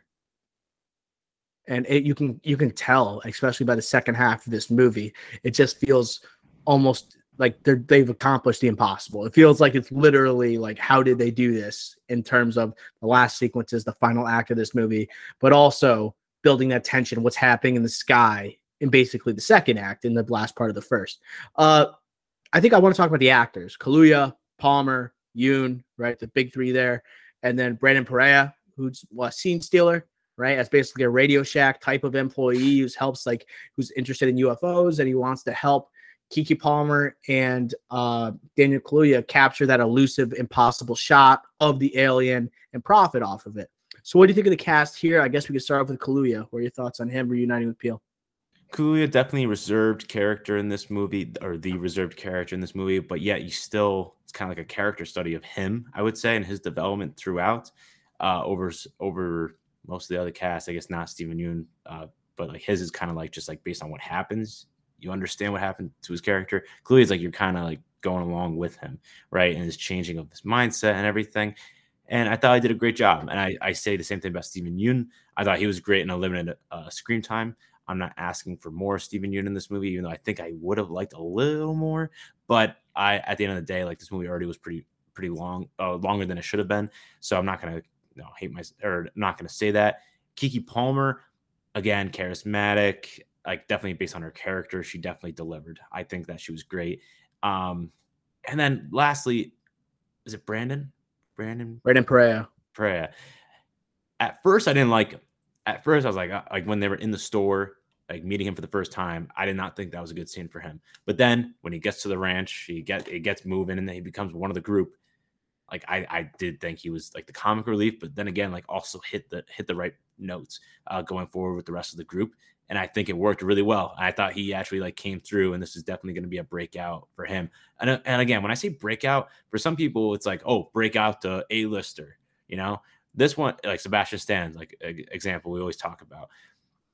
And it, you can you can tell, especially by the second half of this movie, it just feels almost like they're they've accomplished the impossible. It feels like it's literally like how did they do this in terms of the last sequences, the final act of this movie, but also building that tension, what's happening in the sky in basically the second act in the last part of the first. Uh, I think I want to talk about the actors: Kaluuya, Palmer, Yeun, right? The big three there, and then Brandon Perea, who's a scene stealer, right? As basically a Radio Shack type of employee who helps, like, who's interested in UFOs and he wants to help Keke Palmer and uh, Daniel Kaluuya capture that elusive, impossible shot of the alien and profit off of it. So, what do you think of the cast here? I guess we could start off with Kaluuya. What are your thoughts on him reuniting with Peele? Kaluuya definitely reserved character in this movie, or the reserved character in this movie, but yet you still it's kind of like a character study of him, I would say, and his development throughout uh, over over most of the other cast. I guess not Steven Yeun, uh, but like his is kind of like just like based on what happens. You understand what happened to his character. Clearly, it's like you're kind of like going along with him, right? And his changing of his mindset and everything. And I thought I did a great job. And I, I say the same thing about Steven Yeun. I thought he was great in a limited uh, screen time. I'm not asking for more Steven Yeun in this movie, even though I think I would have liked a little more. But I, at the end of the day, like this movie already was pretty pretty long, uh, longer than it should have been. So I'm not gonna you know, hate my or not gonna say that. Keke Palmer, again, charismatic, like definitely based on her character, she definitely delivered. I think that she was great. Um, and then lastly, is it Brandon? Brandon? Brandon Perea. Perea. At first, I didn't like him at first I was like, uh, like when they were in the store, like meeting him for the first time, I did not think that was a good scene for him. But then when he gets to the ranch, he get it gets moving, and then he becomes one of the group. Like I, I did think he was like the comic relief, but then again, like also hit the hit the right notes uh, going forward with the rest of the group, and I think it worked really well. I thought he actually like came through, and this is definitely going to be a breakout for him. And uh, and again, when I say breakout, for some people, it's like oh, breakout to a lister, you know. This one, like Sebastian Stan, like example we always talk about.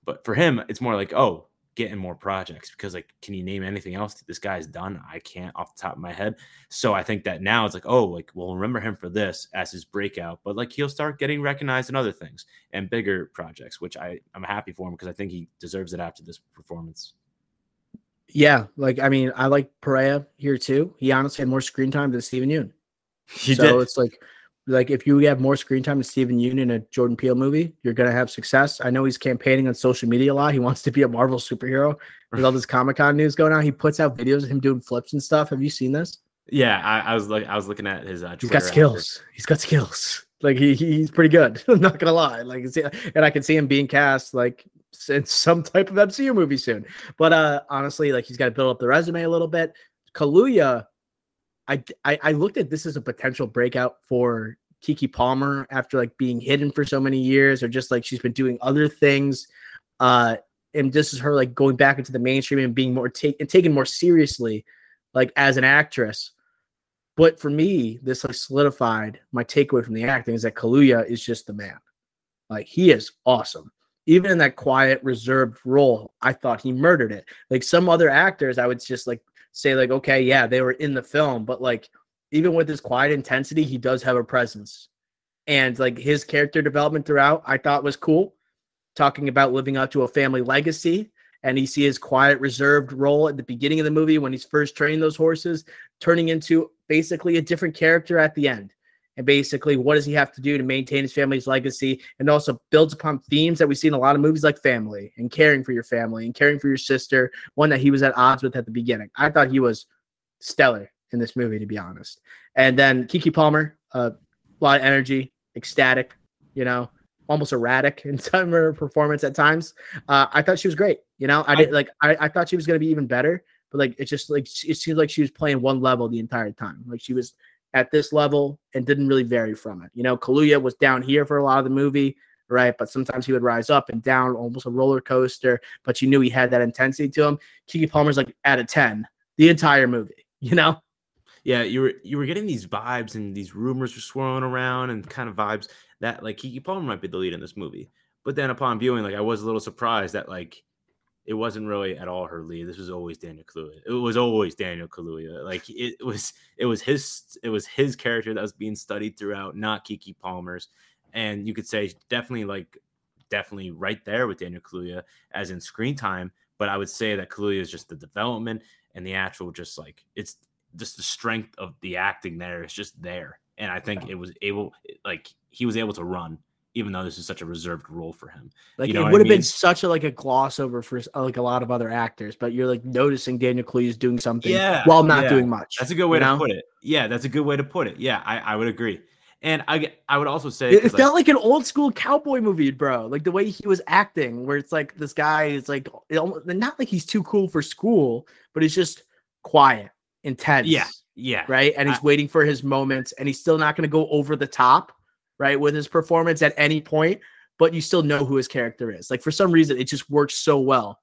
But for him, it's more like, oh, getting more projects because like, can you name anything else that this guy's done? I can't off the top of my head. So I think that now it's like, oh, like we'll remember him for this as his breakout, but like he'll start getting recognized in other things and bigger projects, which I I'm happy for him because I think he deserves it after this performance. Yeah, like I mean, I like Perea here too. He honestly had more screen time than Steven Yeun. He so did. it's like Like if you have more screen time than Steven Yeun in a Jordan Peele movie, you're gonna have success. I know he's campaigning on social media a lot. He wants to be a Marvel superhero. With all this Comic Con news going on, he puts out videos of him doing flips and stuff. Have you seen this? Yeah, I, I was like, I was looking at his. Uh, he's got skills. After. He's got skills. Like he, he's pretty good. I'm not gonna lie. Like, and I can see him being cast like in some type of MCU movie soon. But uh honestly, like he's got to build up the resume a little bit. Kaluuya, I, I I looked at this as a potential breakout for Keke Palmer after like being hidden for so many years, or just like she's been doing other things. Uh, and this is her like going back into the mainstream and being more taken taken more seriously, like as an actress. But for me, this like solidified my takeaway from the acting is that Kaluuya is just the man. Like he is awesome. Even in that quiet, reserved role, I thought he murdered it. Like some other actors, I would just like say, like, okay, yeah, they were in the film, but like even with his quiet intensity, he does have a presence. And like his character development throughout, I thought was cool. Talking about living up to a family legacy. And you see his quiet, reserved role at the beginning of the movie when he's first training those horses, turning into basically a different character at the end. And basically, what does he have to do to maintain his family's legacy? And also builds upon themes that we see in a lot of movies like family and caring for your family and caring for your sister, one that he was at odds with at the beginning. I thought he was stellar in this movie, to be honest. And then Keke Palmer, uh, a lot of energy, ecstatic, you know, almost erratic in some of her performance at times. Uh, I thought she was great. You know, I did like I, I thought she was gonna be even better, but like it's just like it seems like she was playing one level the entire time. Like she was at this level and didn't really vary from it. You know, Kaluuya was down here for a lot of the movie, right? But sometimes he would rise up and down, almost a roller coaster. But you knew he had that intensity to him. Keke Palmer's like at a ten the entire movie. You know yeah, you were you were getting these vibes and these rumors were swirling around and kind of vibes that like Keke Palmer might be the lead in this movie. But then upon viewing, like I was a little surprised that like it wasn't really at all her lead. This was always Daniel Kaluuya. It was always Daniel Kaluuya. Like it was it was his it was his character that was being studied throughout, not Keke Palmer's. And you could say definitely like definitely right there with Daniel Kaluuya as in screen time. But I would say that Kaluuya is just the development and the actual just like it's just the strength of the acting there. It's just there. And I think it was able, like he was able to run, even though this is such a reserved role for him. Like you know it would have mean? been such a like a gloss over for like a lot of other actors, but you're like noticing Daniel Kaluuya doing something yeah, while not yeah. doing much. That's a good way to know? put it. Yeah, that's a good way to put it. Yeah, I, I would agree. And I, I would also say it, it felt like, like, an old school cowboy movie, bro. Like the way he was acting, where it's like this guy is like, not like he's too cool for school, but he's just quiet, intense. Yeah, yeah. Right. And he's I, waiting for his moments and he's still not going to go over the top, right, with his performance at any point, but you still know who his character is. Like for some reason, it just works so well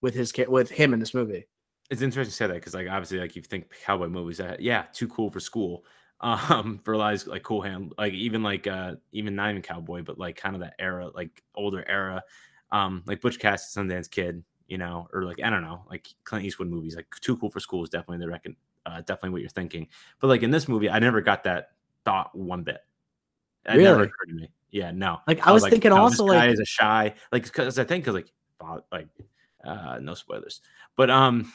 with his with him in this movie. It's interesting to say that because like obviously like you think cowboy movies that yeah, too cool for school. Um, for of like cool hand, like even like uh even not even cowboy, but like kind of that era, like older era, um, like Butch Cassidy, Sundance Kid, you know, or like I don't know, like Clint Eastwood movies, like Too Cool for School is definitely the reckon uh, definitely what you're thinking. But like in this movie, I never got that thought one bit. It really? never occurred to me. Yeah, no. Like I was, I was thinking like, also this guy is a shy like because I think because like like uh no spoilers, but um,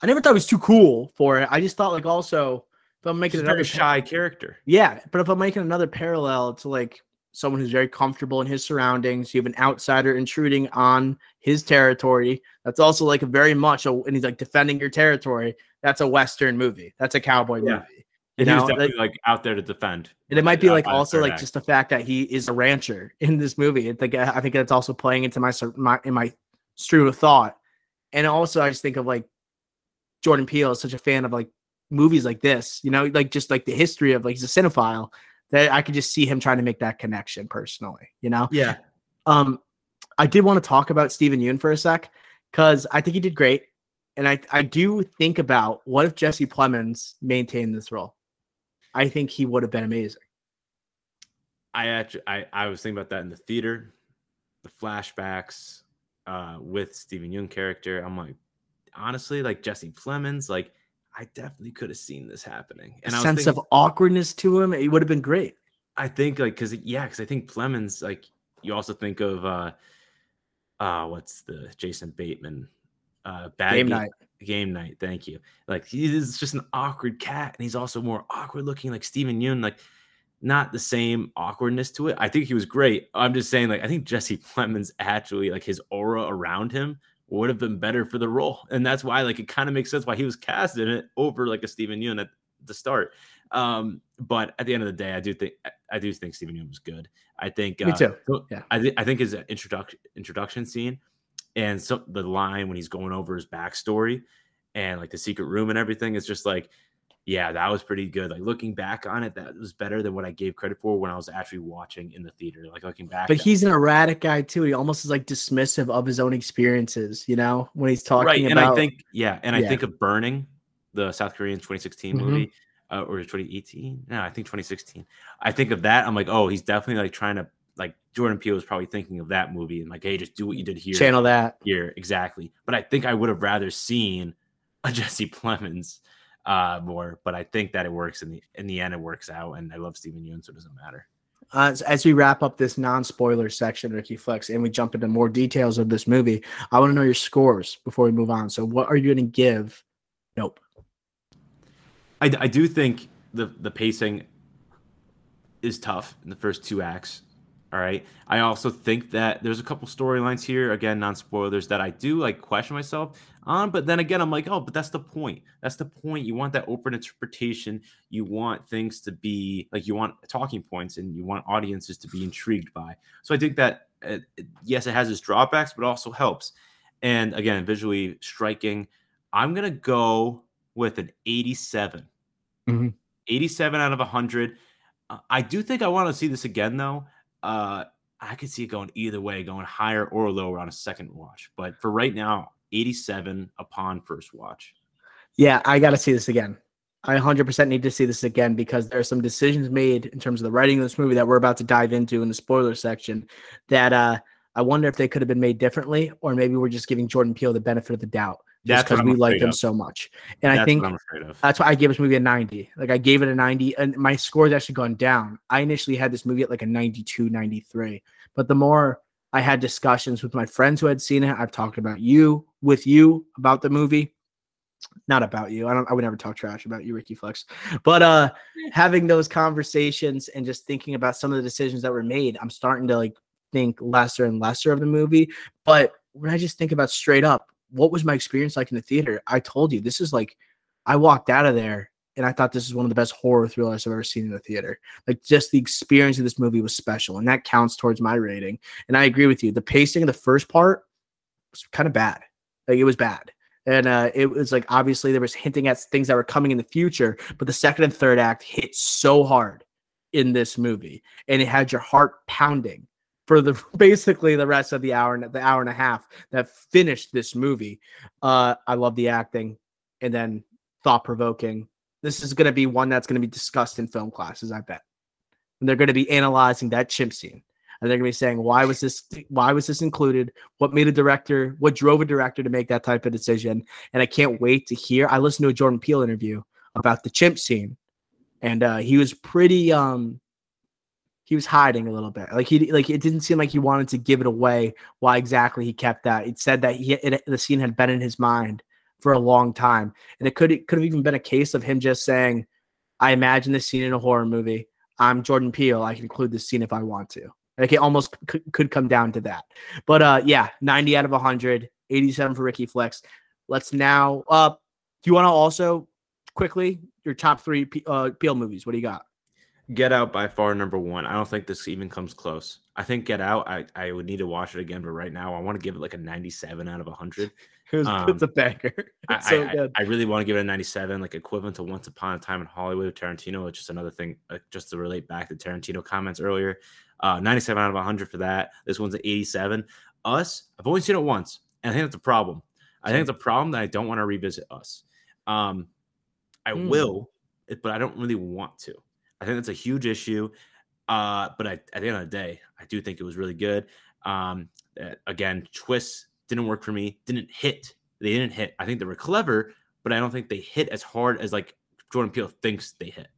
I never thought it was too cool for it. I just thought like also if I'm making another shy character, yeah. But if I'm making another parallel to like someone who's very comfortable in his surroundings. You have an outsider intruding on his territory. That's also like very much, a, and he's like defending your territory. That's a Western movie. That's a cowboy yeah. movie. You know, definitely like, like, out there to defend. And it might be like also like just the fact that he is a rancher in this movie. I think I think that's also playing into my my in my stream of thought. And also, I just think of like Jordan Peele is such a fan of like movies like this. You know, like just like the history of like he's a cinephile that I could just see him trying to make that connection personally, you know? Yeah. Um, I did want to talk about Steven Yeun for a sec because I think he did great. And I, I do think about what if Jesse Plemons maintained this role? I think he would have been amazing. I actually I, I was thinking about that in the theater, the flashbacks uh with Steven Yeun character. I'm like, honestly, like Jesse Plemons, like I definitely could have seen this happening. And a sense thinking, of awkwardness to him, it would have been great. I think like because yeah, because I think Plemons like you also think of uh uh what's the Jason Bateman uh bad game, game night game night. Thank you. Like he's just an awkward cat, and he's also more awkward looking, like Steven Yeun. Like not the same awkwardness to it. I think he was great. I'm just saying, like, I think Jesse Plemons actually, like, his aura around him would have been better for the role. And that's why, like, it kind of makes sense why he was cast in it over like a Steven Yeun at the start. Um, but at the end of the day, I do think I do think Steven Yeun was good. I think me uh, too. yeah, I, th- I think his introduction introduction scene and so the line when he's going over his backstory and like the secret room and everything is just like yeah, that was pretty good. Like looking back on it, that was better than what I gave credit for when I was actually watching in the theater. Like looking back, but he's an erratic guy too. He almost is like dismissive of his own experiences. You know, when he's talking right. And I think, yeah, and yeah. I think of Burning, the South Korean 2016 mm-hmm. movie, uh, or 2018. No, I think 2016. I think of that. I'm like, oh, he's definitely like trying to Jordan Peele was probably thinking of that movie and like, hey, just do what you did here, channel that here exactly. But I think I would have rather seen a Jesse Plemons uh, more. But I think that it works in the in the end. It works out, and I love Steven Yeun, so it doesn't matter. Uh, as, we wrap up this non-spoiler section, Ricky Flex, and we jump into more details of this movie, I want to know your scores before we move on. So, what are you going to give? Nope. I, I do think the the pacing is tough in the first two acts. All right. I also think that there's a couple storylines here, again, non spoilers, that I do like question myself on. But then again, I'm like, oh, but that's the point. That's the point. You want that open interpretation. You want things to be like you want talking points and you want audiences to be intrigued by. So I think that, uh, yes, it has its drawbacks, but also helps. And again, visually striking. I'm going to go with an 87. Mm-hmm. 87 out of 100. Uh, I do think I want to see this again, though. Uh, I could see it going either way, going higher or lower on a second watch. But for right now, 87 upon first watch. Yeah, I got to see this again. I 100% need to see this again because there are some decisions made in terms of the writing of this movie that we're about to dive into in the spoiler section that uh, I wonder if they could have been made differently, or maybe we're just giving Jordan Peele the benefit of the doubt just because we like him so much. And that's I think that's why I gave this movie a 90. Like I gave it a 90, and my score has actually gone down. I initially had this movie at like a 92, 93. But the more I had discussions with my friends who had seen it, I've talked about you with you about the movie. Not about you. I don't I would never talk trash about you, Ricky Flex. But uh having those conversations and just thinking about some of the decisions that were made, I'm starting to like think lesser and lesser of the movie. But when I just think about straight up, what was my experience like in the theater? I told you this is like I walked out of there and I thought this is one of the best horror thrillers I've ever seen in the theater. Like just the experience of this movie was special, and that counts towards my rating. And I agree with you. The pacing of the first part was kind of bad. Like it was bad. And uh, it was like obviously there was hinting at things that were coming in the future, but the second and third act hit so hard in this movie, and it had your heart pounding for the basically the rest of the hour and the hour and a half that finished this movie. Uh, I love the acting, and then thought provoking. This is going to be one that's going to be discussed in film classes, I bet. And they're going to be analyzing that chimp scene, and they're going to be saying, "Why was this? Why was this included? What made a director? What drove a director to make that type of decision?" And I can't wait to hear. I listened to a Jordan Peele interview about the chimp scene, and uh, he was pretty um he was hiding a little bit. Like he like it didn't seem like he wanted to give it away. Why exactly he kept that? It said that he it, the scene had been in his mind for a long time, and it could it could have even been a case of him just saying, "I imagine this scene in a horror movie. I'm Jordan Peele. I can include this scene if I want to." Like it almost could, could come down to that. But uh, yeah, 90 out of 100, 87 for Ricky Flex. Let's now. Uh, do you want to also quickly your top three P- uh, Peele movies? What do you got? Get Out by far number one. I don't think this even comes close. I think Get Out, I, I would need to watch it again, but right now I want to give it like a 97 out of 100. Um, it's a banger. It's I, so I, I, really want to give it a 97, like equivalent to Once Upon a Time in Hollywood of Tarantino. It's just another thing, uh, just to relate back to Tarantino comments earlier. Uh, 97 out of 100 for that. This one's an 87. Us, I've only seen it once, and I think that's a problem. I think it's a problem that I don't want to revisit Us. Um, I mm. will, but I don't really want to. I think that's a huge issue. Uh, but I, at the end of the day, I do think it was really good. Um, uh, again, twists didn't work for me. Didn't hit. They didn't hit. I think they were clever, but I don't think they hit as hard as like Jordan Peele thinks they hit.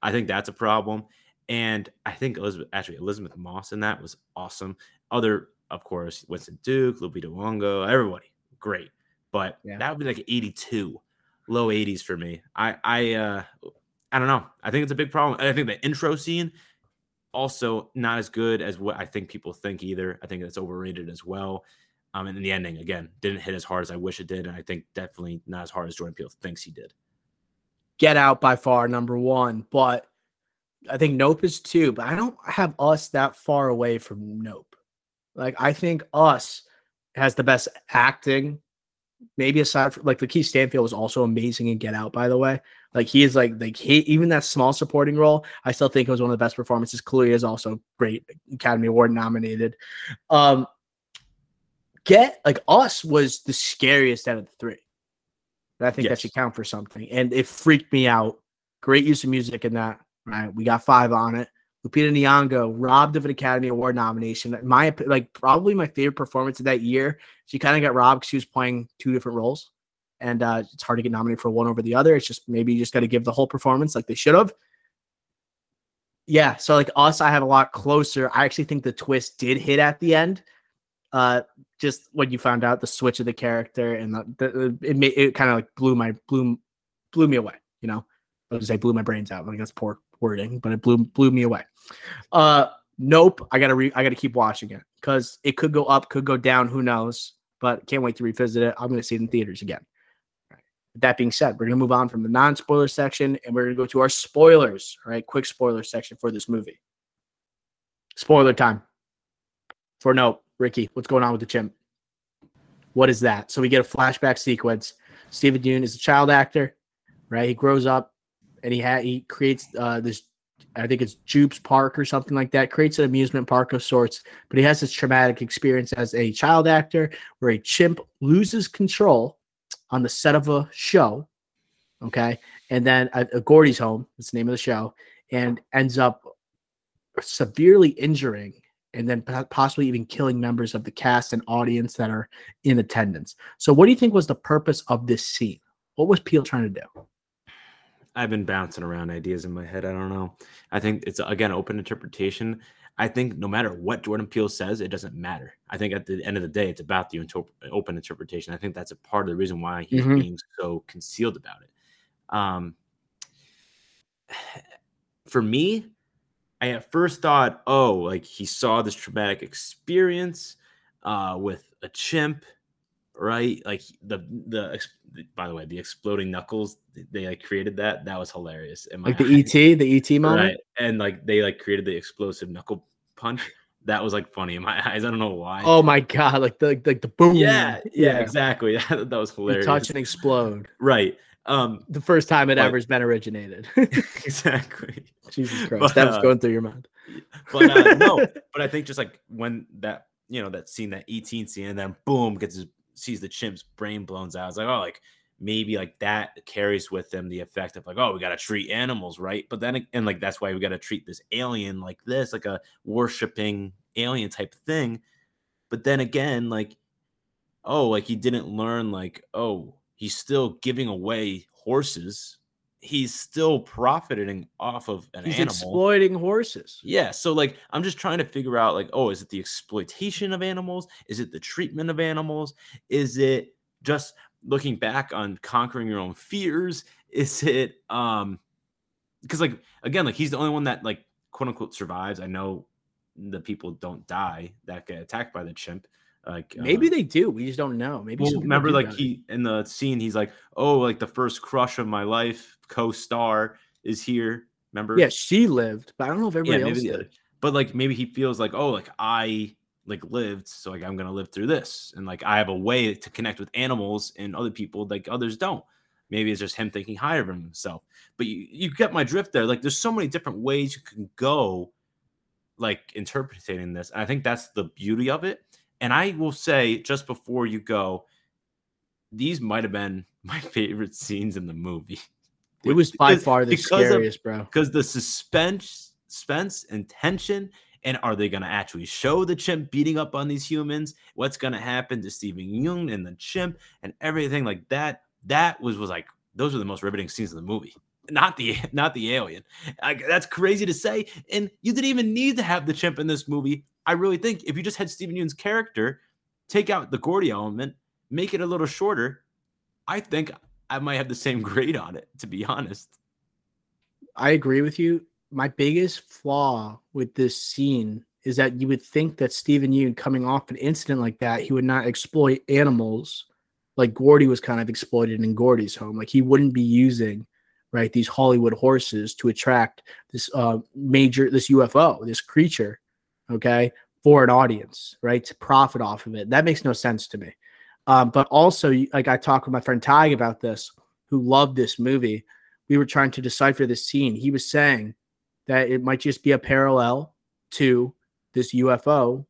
I think that's a problem. And I think Elisabeth, actually Elisabeth Moss in that was awesome. Other, of course, Winston Duke, Lupita Nyong'o, everybody great. But yeah. that would be like 82, low 80s for me. I, I, uh, I don't know. I think it's a big problem. I think the intro scene also not as good as what I think people think either. I think it's overrated as well. Um, and the ending again didn't hit as hard as I wish it did, and I think definitely not as hard as Jordan Peele thinks he did. Get Out by far number one, but I think Nope is two. But I don't have Us that far away from Nope. Like I think Us has the best acting. Maybe aside from like Lakeith Stanfield was also amazing in Get Out, by the way. Like he is like like he even that small supporting role, I still think it was one of the best performances. Kaluuya is also great, Academy Award nominated. Um Get like Us was the scariest out of the three. And I think yes. that should count for something. And it freaked me out. Great use of music in that. Right. We got five on it. Lupita Nyong'o robbed of an Academy Award nomination. My like probably my favorite performance of that year. She kind of got robbed because she was playing two different roles, and uh, it's hard to get nominated for one over the other. It's just maybe you just got to give the whole performance like they should have. Yeah, so like us, I have a lot closer. I actually think the twist did hit at the end. Uh, just when you found out the switch of the character and the, the it made it kind of like blew my blew blew me away. You know, I was say blew my brains out. Like that's poor wording, but it blew blew me away. Uh, nope. I gotta re- I gotta keep watching it because it could go up, could go down. Who knows? But can't wait to revisit it. I'm gonna see it in theaters again. That being said, we're gonna move on from the non-spoiler section and we're gonna go to our spoilers. All right, quick spoiler section for this movie. Spoiler time. For nope, Ricky, what's going on with the chimp? What is that? So we get a flashback sequence. Steven Yeun is a child actor, right? He grows up and he had he creates uh, this I think it's Jupes Park or something like that. Creates an amusement park of sorts, but he has this traumatic experience as a child actor where a chimp loses control on the set of a show. Okay, and then a, a Gordy's home. That's the name of the show, and ends up severely injuring and then possibly even killing members of the cast and audience that are in attendance. So, what do you think was the purpose of this scene? What was Peele trying to do? I've been bouncing around ideas in my head. I don't know. I think it's again open interpretation. I think no matter what Jordan Peele says, it doesn't matter. I think at the end of the day, it's about the inter- open interpretation. I think that's a part of the reason why he's mm-hmm. being so concealed about it. Um, for me, I at first thought, oh, like he saw this traumatic experience uh, with a chimp right? Like the the by the way, the exploding knuckles they like created that that was hilarious. And like the. ET, the ET moment, right? And like they like created the explosive knuckle punch. That was like funny in my eyes. I don't know why. Oh my god! Like the like the boom. Yeah, yeah, yeah. exactly. that was hilarious. You touch and explode. Right. Um, the first time it but, ever's been originated. exactly. Jesus Christ, but, that was uh, going through your mind. But uh, no, but I think just like when that you know that scene, that 18 scene, and then boom gets his sees the chimp's brain blown out. It's like, oh, like maybe like that carries with them the effect of like, oh, we got to treat animals right. But then, and like that's why we got to treat this alien like this, like a worshiping alien type thing. But then again, like, oh, like he didn't learn, like, oh, he's still giving away horses he's still profiting off of an he's animal. exploiting horses. Yeah. So like I'm just trying to figure out like, oh, is it the exploitation of animals? Is it the treatment of animals? Is it just looking back on conquering your own fears? Is it um because like again, like he's the only one that like quote unquote survives. I know the people don't die that get attacked by the chimp. Like maybe uh, they do. We just don't know. Maybe well, remember like he in the scene he's like, "Oh, like the first crush of my life, co-star is here." Remember? Yeah, she lived, but I don't know if everybody yeah, else did. But like maybe he feels like, "Oh, like I like lived, so like I'm going to live through this." And like I have a way to connect with animals and other people like others don't. Maybe it's just him thinking higher of himself. But you you get my drift there. Like there's so many different ways you can go like interpreting this. And I think that's the beauty of it and I will say just before you go, these might have been my favorite scenes in the movie. It was by because, far the scariest, of, bro. Because the suspense, suspense and tension, and are they going to actually show the chimp beating up on these humans? What's going to happen to Steven Yeun and the chimp and everything like that? That was was like those are the most riveting scenes of the movie. Not the not the alien. That's crazy to say. And you didn't even need to have the chimp in this movie I really think if you just had Steven Yeun's character, take out the Gordy element, make it a little shorter, I think I might have the same grade on it, to be honest. I agree with you. My biggest flaw with this scene is that you would think that Steven Yeun coming off an incident like that, he would not exploit animals like Gordy was kind of exploited in Gordy's home. Like he wouldn't be using right these Hollywood horses to attract this uh major this UFO, this creature, okay, for an audience, right, to profit off of it. That makes no sense to me. Um, but also, like I talked with my friend Ty about this, who loved this movie. We were trying to decipher this scene. He was saying that it might just be a parallel to this UFO,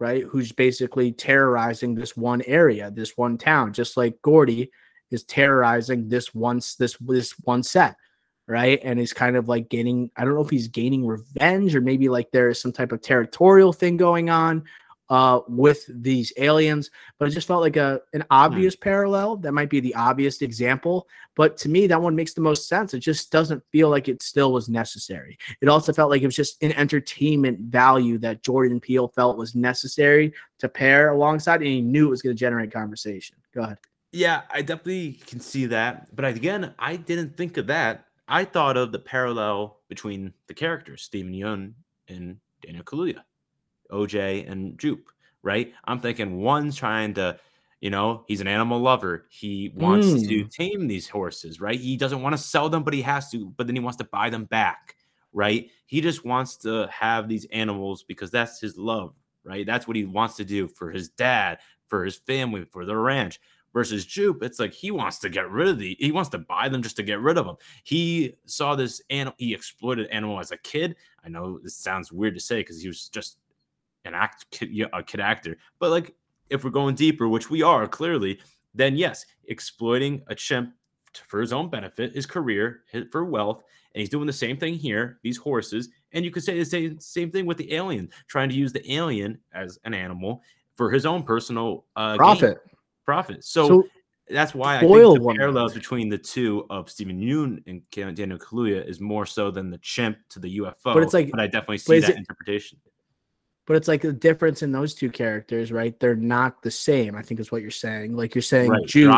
right? Who's basically terrorizing this one area, this one town, just like Gordy is terrorizing this once this this one set, right? And he's kind of like gaining. I don't know if he's gaining revenge or maybe like there is some type of territorial thing going on uh, with these aliens, but it just felt like a an obvious hmm. parallel. That might be the obvious example, but to me, that one makes the most sense. It just doesn't feel like it still was necessary. It also felt like it was just an entertainment value that Jordan Peele felt was necessary to pair alongside, and he knew it was going to generate conversation. Go ahead. Yeah, I definitely can see that, but again, I didn't think of that. I thought of the parallel between the characters, Steven Yeun and Daniel Kaluuya. OJ and Jupe, right? I'm thinking one's trying to, you know, he's an animal lover. He wants mm. to tame these horses, right? He doesn't want to sell them, but he has to, but then he wants to buy them back, right? He just wants to have these animals because that's his love, right? That's what he wants to do for his dad, for his family, for the ranch. Versus Jupe, it's like he wants to get rid of the, he wants to buy them just to get rid of them. He saw this animal, he exploited animal as a kid. I know this sounds weird to say because he was just an act kid, a kid actor. But like if we're going deeper, which we are clearly, then yes, exploiting a chimp for his own benefit, his career, his, for wealth, and he's doing the same thing here. These horses, and you could say the same same thing with the alien, trying to use the alien as an animal for his own personal uh, profit. Gain, profit. So, so that's why I think the parallels between the two of Steven Yeun and Daniel Kaluuya is more so than the chimp to the UFO. But it's like, but I definitely see that it, interpretation but it's like the difference in those two characters, right? They're not the same. I think is what you're saying. Like you're saying, right, Jude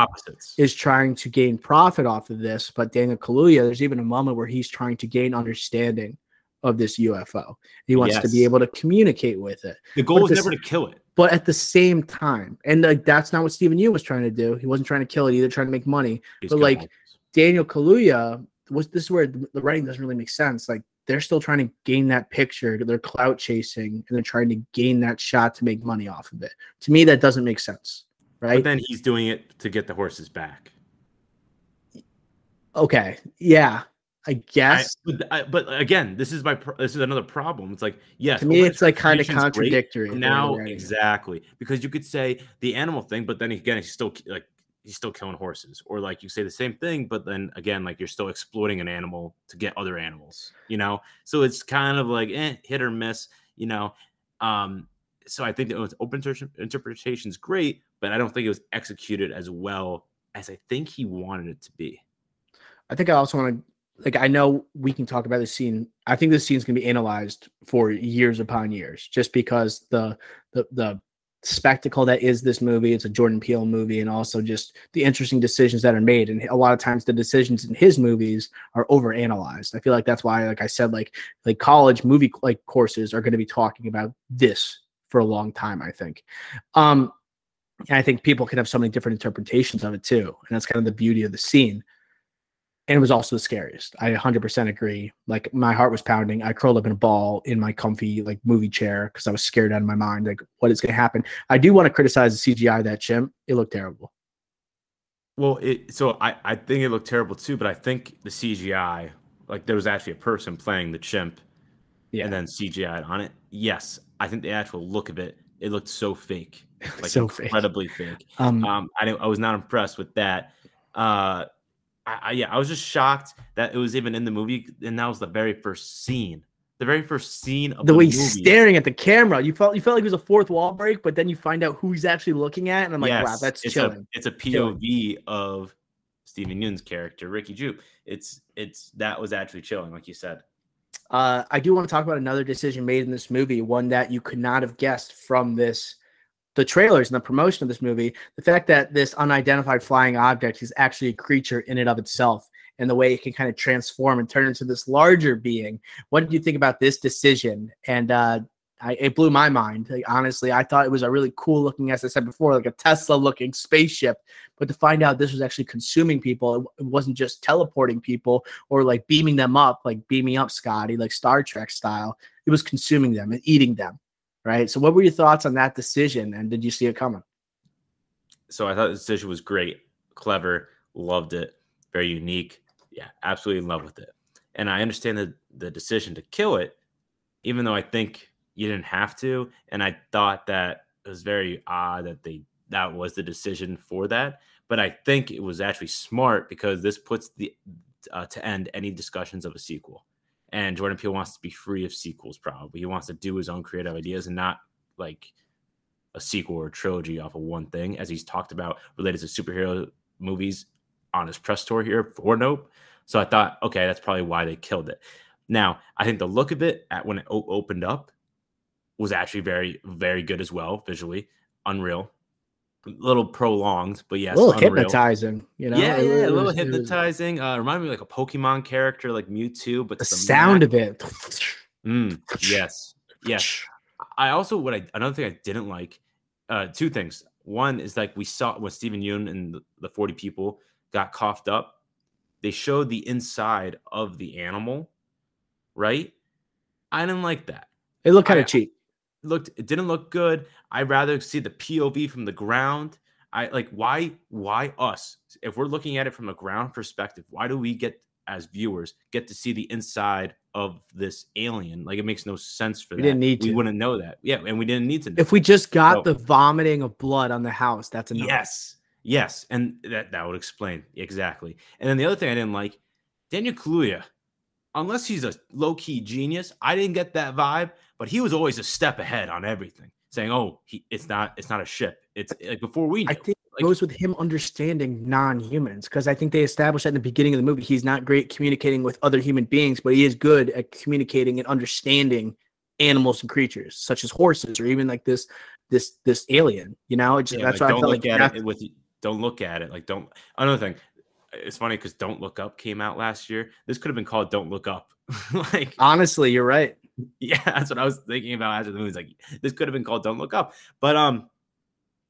is trying to gain profit off of this, but Daniel Kaluuya, there's even a moment where he's trying to gain understanding of this UFO. He wants yes. to be able to communicate with it. The goal is never to kill it. But at the same time, and like that's not what Steven Yeun was trying to do. He wasn't trying to kill it either, trying to make money. He's but like Daniel Kaluuya was this is where the writing doesn't really make sense. Like they're still trying to gain that picture. They're clout chasing and they're trying to gain that shot to make money off of it. To me, that doesn't make sense. Right. But then he's doing it to get the horses back. Okay. Yeah. I guess. I, but, I, but, again, this is my this is another problem. It's like yes, to me, it's like kind of contradictory. Now, exactly because you could say the animal thing, but then again, he's still like he's still killing horses or like you say the same thing but then again like you're still exploiting an animal to get other animals you know so it's kind of like eh, hit or miss you know um so i think that open interpretation is great but i don't think it was executed as well as i think he wanted it to be i think i also want to like i know we can talk about this scene i think this scene is going to be analyzed for years upon years just because the the the spectacle that is this movie. It's a Jordan Peele movie, and also just the interesting decisions that are made. And a lot of times, the decisions in his movies are overanalyzed. I feel like that's why, like I said, like like college movie like courses are going to be talking about this for a long time. I think. Um, and I think people can have so many different interpretations of it too, and that's kind of the beauty of the scene and it was also the scariest. I 100% agree. Like my heart was pounding. I curled up in a ball in my comfy like movie chair because I was scared out of my mind. Like what is going to happen? I do want to criticize the CGI of that chimp. It looked terrible. Well, it so I I think it looked terrible too. But I think the CGI like there was actually a person playing the chimp, yeah. and then CGI on it. Yes, I think the actual look of it it looked so fake, like so incredibly fake. fake. Um, um I I was not impressed with that. Uh I, I, yeah, I was just shocked that it was even in the movie, and that was the very first scene. The very first scene of the, the way he's staring at the camera. You felt you felt like it was a fourth wall break, but then you find out who he's actually looking at, and I'm like, yes, wow, that's it's chilling. A, it's a POV chilling. of Steven Yeun's character, Ricky Jupe. It's it's that was actually chilling, like you said. Uh, I do want to talk about another decision made in this movie, one that you could not have guessed from this the trailers and the promotion of this movie, the fact that this unidentified flying object is actually a creature in and of itself and the way it can kind of transform and turn into this larger being. What did you think about this decision? And uh, I, it blew my mind. Like, honestly, I thought it was a really cool looking, as I said before, like a Tesla looking spaceship. But to find out this was actually consuming people, it wasn't just teleporting people or like beaming them up, like beaming up Scotty, like Star Trek style. It was consuming them and eating them. Right. So, what were your thoughts on that decision? And did you see it coming? So, I thought the decision was great, clever, loved it, very unique. Yeah, absolutely in love with it. And I understand the, the decision to kill it, even though I think you didn't have to. And I thought that it was very odd that they that was the decision for that. But I think it was actually smart because this puts the uh, to end any discussions of a sequel. And Jordan Peele wants to be free of sequels. Probably he wants to do his own creative ideas and not like a sequel or a trilogy off of one thing, as he's talked about related to superhero movies on his press tour here for Nope. So I thought, okay, that's probably why they killed it. Now, I think the look of it at when it opened up was actually very, very good as well, visually. Unreal. A little prolonged, but yes, a little unreal. hypnotizing, you know. Yeah, yeah, a little was- it was- hypnotizing. Uh, reminded me like a Pokemon character, like Mewtwo, but The sound max. of it. Mm, yes, yes. I also what I another thing I didn't like. Uh, two things. One is like we saw when Steven Yeun and the, the forty people got coughed up. They showed the inside of the animal, right? I didn't like that. It looked kind of cheap. Looked it didn't look good. I'd rather see the POV from the ground. I like why why us? If we're looking at it from a ground perspective, why do we get as viewers get to see the inside of this alien? Like it makes no sense for We that. didn't need We to. wouldn't know that. Yeah, and we didn't need to know. If we just got So- the vomiting of blood on the house, that's enough. Yes. Yes. And that, that would explain exactly. And then the other thing I didn't like, Daniel Kaluuya, unless he's a low key genius, I didn't get that vibe, but he was always a step ahead on everything, saying, "Oh, he, it's not, it's not a ship. It's like before we." I think it Like- goes with him understanding non-humans because I think they established that in the beginning of the movie. He's not great communicating with other human beings, but he is good at communicating and understanding animals and creatures, such as horses or even like this this this alien. You know, it just, Yeah, that's like, why I felt like at it with. Don't look at it like don't. Another thing, it's funny because "Don't Look Up" came out last year. This could have been called "Don't Look Up." like honestly, you're right. Yeah, that's what I was thinking about after the movie. It's Like this could have been called "Don't Look Up," but um,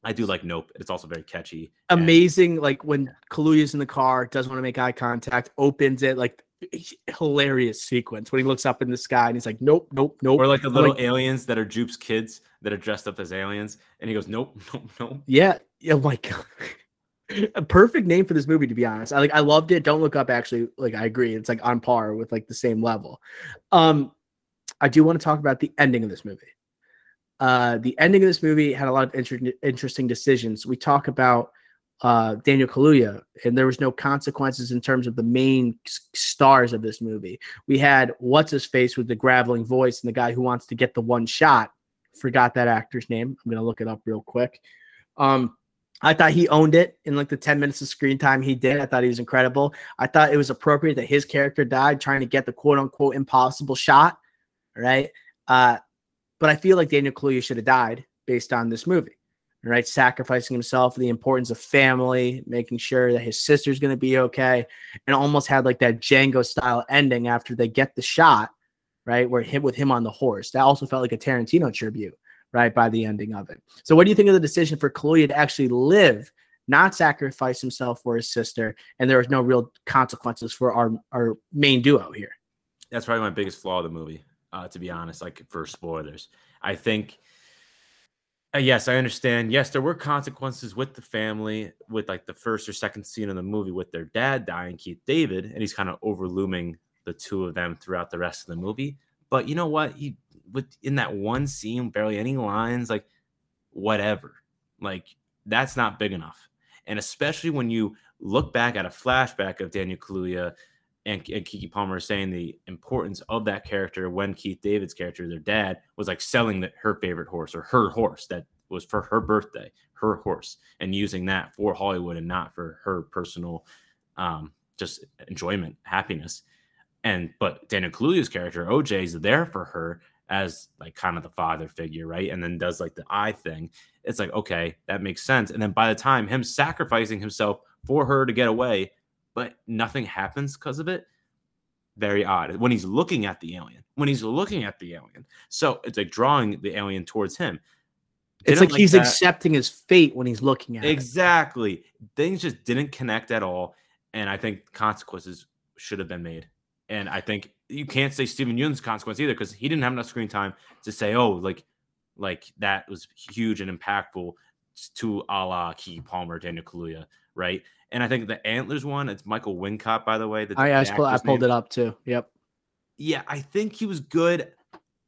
I do like Nope. It's also very catchy. and- Amazing, like when Kaluuya's in the car, doesn't want to make eye contact, opens it, like hilarious sequence when he looks up in the sky and he's like, "Nope, nope, nope." Or like the little like- aliens that are Jupe's kids that are dressed up as aliens, and he goes, "Nope, nope, nope." Yeah. Oh my god. A perfect name for this movie, to be honest. I like I loved it. Don't look up actually, like I agree. It's like on par with like the same level. Um, I do want to talk about the ending of this movie. Uh the ending of this movie had a lot of inter- interesting decisions. We talk about uh Daniel Kaluuya, and there was no consequences in terms of the main s- stars of this movie. We had what's his face with the graveling voice and the guy who wants to get the one shot. Forgot that actor's name. I'm gonna look it up real quick. Um, I thought he owned it in like the 10 minutes of screen time he did. I thought he was incredible. I thought it was appropriate that his character died trying to get the quote unquote impossible shot. Right. Uh, but I feel like Daniel Kaluuya should have died based on this movie. Right. Sacrificing himself for the importance of family, making sure that his sister's going to be okay, and almost had like that Django style ending after they get the shot. Right. Where hit with him on the horse. That also felt like a Tarantino tribute right by the ending of it. So, what do you think of the decision for Kaluuya to actually live, not sacrifice himself for his sister, and there was no real consequences for our our main duo here? That's probably my biggest flaw of the movie, uh, to be honest. Like for spoilers, I think. Uh, yes, I understand. Yes, there were consequences with the family, with like the first or second scene in the movie with their dad dying, Keith David, and he's kind of overlooming the two of them throughout the rest of the movie. But you know what? He with in that one scene, barely any lines, like whatever. Like that's not big enough. And especially when you look back at a flashback of Daniel Kaluuya and, and Keke Palmer saying the importance of that character when Keith David's character, their dad, was like selling the, her favorite horse or her horse that was for her birthday, her horse, and using that for Hollywood and not for her personal um, just enjoyment, happiness. And but Daniel Kaluuya's character, OJ, is there for her as like kind of the father figure, right? And then does like the eye thing. It's like, okay, that makes sense. And then by the time him sacrificing himself for her to get away, but nothing happens because of it. Very odd. When he's looking at the alien, when he's looking at the alien, so it's like drawing the alien towards him. It's Didn't like, he's that. accepting his fate when he's looking at it. Exactly. Things just didn't connect at all. And I think consequences should have been made. And I think you can't say Steven Yeun's consequence either because he didn't have enough screen time to say, oh, like, like that was huge and impactful to a la Key Palmer, Daniel Kaluuya, right? And I think the Antlers one, it's Michael Wincott, by the way. The, I, I, the pulled, I pulled it up too. Yep. Yeah, I think he was good.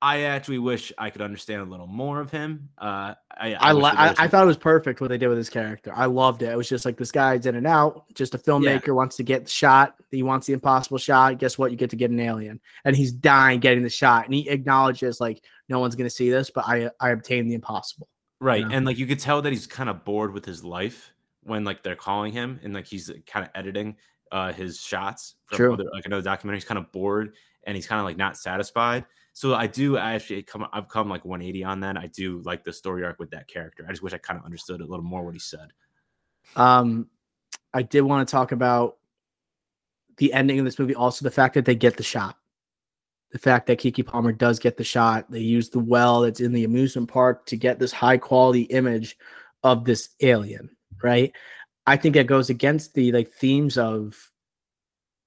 I actually wish I could understand a little more of him. Uh, I I, wish li- I, I thought it was perfect what they did with his character. I loved it. It was just like this guy's in and out. Just a filmmaker wants to get the shot. He wants the impossible shot. Guess what? You get to get an alien, and he's dying getting the shot. And he acknowledges like no one's gonna see this, but I I obtained the impossible. right know? and like you could tell that he's kind of bored with his life when like they're calling him and like he's kind of editing uh his shots from True. other, like another documentary he's kind of bored and he's kind of like not satisfied so i do actually come i've come like 180 on that i do like the story arc with that character i just wish i kind of understood a little more what he said Um, I did want to talk about the ending of this movie. Also, the fact that they get the shot. The fact that Keke Palmer does get the shot. They use the well that's in the amusement park to get this high quality image of this alien, right? I think it goes against the like themes of,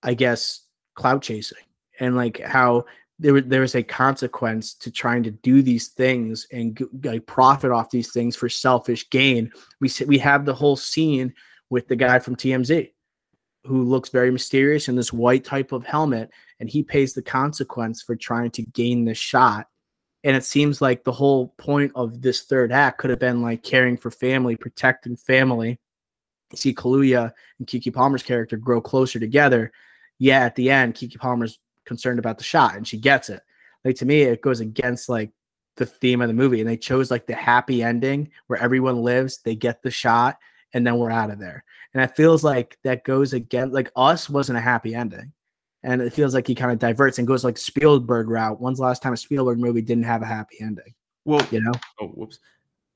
I guess, cloud chasing and like how there was a consequence to trying to do these things and profit off these things for selfish gain. We we have the whole scene with the guy from TMZ who looks very mysterious in this white type of helmet and he pays the consequence for trying to gain this shot. And it seems like the whole point of this third act could have been like caring for family protecting family. You see Kaluuya and Keke Palmer's character grow closer together. Yeah at the end Keke Palmer's concerned about the shot and she gets it like to me it goes against like the theme of the movie and they chose like the happy ending where everyone lives they get the shot and then we're out of there and it feels like that goes against like us wasn't a happy ending and it feels like he kind of diverts and goes like Spielberg route. When's the last time a Spielberg movie didn't have a happy ending? well You know? oh whoops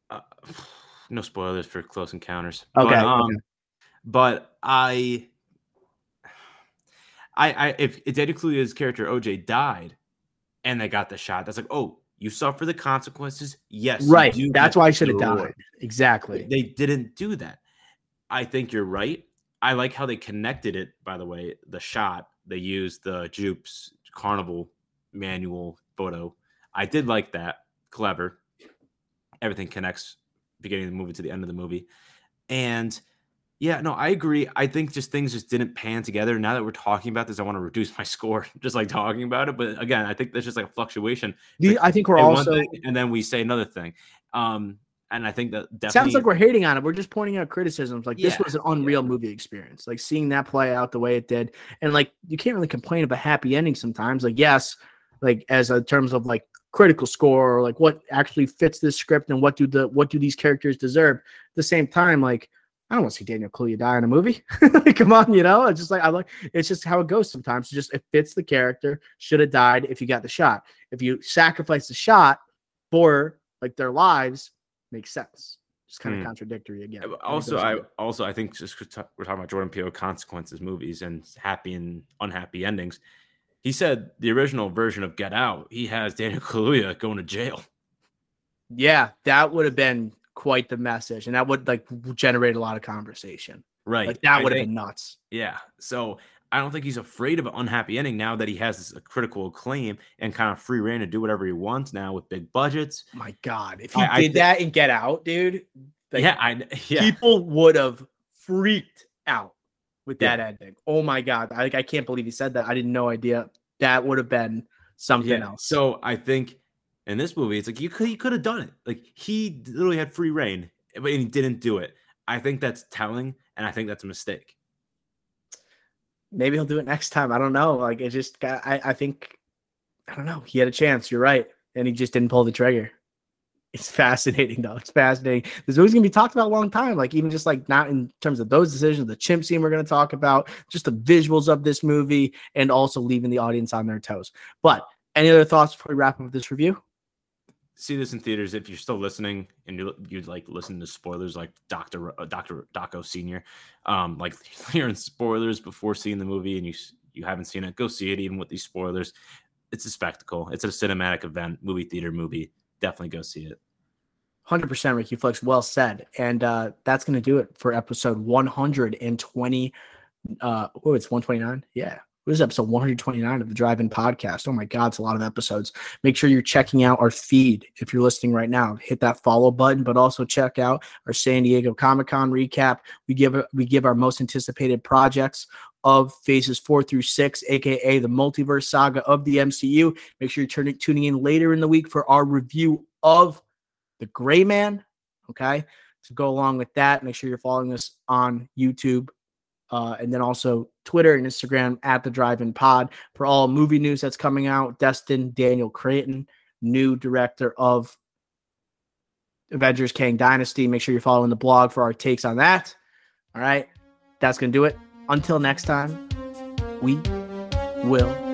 uh, no spoilers for close encounters Okay. but, um, okay. but I, I, I, if, Daniel Kaluuya's character OJ died, and they got the shot, that's like, oh, you suffer the consequences. Yes, Right. That's why I should have died. Exactly. They didn't do that. I think you're right. I like how they connected it. By the way, the shot they used the Jupes Carnival manual photo. I did like that. Clever. Everything connects beginning of the movie to the end of the movie. And yeah, no, I agree. I think just things just didn't pan together. Now that we're talking about this, I want to reduce my score just like talking about it. But again, I think there's just like a fluctuation. The- I think we're also thing, and then we say another thing. Um, and I think that definitely sounds like we're hating on it. We're just pointing out criticisms. Like this Yeah, was an unreal movie experience. Like seeing that play out the way it did, and like you can't really complain about a happy ending sometimes. Like yes, like as a terms of like critical score or like what actually fits this script and what do the what do these characters deserve. At the same time, like I don't want to see Daniel Kaluuya die in a movie. Like, Come on, you know. It's just like I like. It's just how it goes sometimes. It just it fits the character. Should have died if you got the shot. If you sacrifice the shot for like their lives, makes sense. Just kind of Hmm. contradictory again. Yeah, but And it Also, I again- also I think just we're talking about Jordan Peele consequences movies and happy and unhappy endings. He said the original version of Get Out, he has Daniel Kaluuya going to jail. yeah, that would have been quite the message, and that would like generate a lot of conversation. Right. Like that would have been nuts. Yeah. So I don't think he's afraid of an unhappy ending now that he has this critical acclaim and kind of free reign to do whatever he wants now with big budgets. My God, if he I- I did thi- that and Get Out, dude, like, yeah, I yeah. people would have freaked out with Yeah. that ending. Oh my God, I, like I can't believe he said that. I didn't no idea that would have been something Yeah. else. So I think in this movie, it's like you could he could have done it. Like he literally had free reign, but he didn't do it. I think that's telling, and I think that's a mistake. maybe he'll do it next time. I don't know. Like it just got. I I think I don't know. He had a chance. You're right, and he just didn't pull the trigger. It's fascinating though. It's fascinating. This movie's gonna be talked about a long time. Like even just like not in terms of those decisions, the chimp scene we're gonna talk about, just the visuals of this movie, and also leaving the audience on their toes. But any other thoughts before we wrap up this review? See this in theaters if you're still listening and you you like listen to spoilers like Doctor uh, Doctor Daco Senior, um, like hearing spoilers before seeing the movie and you you haven't seen it, go see it even with these spoilers. It's a spectacle. It's a cinematic event, movie theater movie. Definitely go see it. 100% Ricky Flex, well said. And uh, that's going to do it for episode 120. Uh, oh, it's 129. Yeah, what is episode 129 of the Drive In Podcast? Oh my God, it's a lot of episodes. Make sure you're checking out our feed if you're listening right now. Hit that follow button, but also check out our San Diego Comic Con recap. We give we give our most anticipated projects of phases four through six, aka the multiverse saga of the MCU. Make sure you're turning tuning in later in the week for our review of the Gray Man. Okay. To go along with that, make sure you're following us on YouTube, uh, and then also Twitter and Instagram at the Drive In Pod for all movie news that's coming out. Destin Daniel Cretton, new director of Avengers Kang Dynasty. Make sure you're following the blog for our takes on that. All right, that's gonna do it. Until next time, we will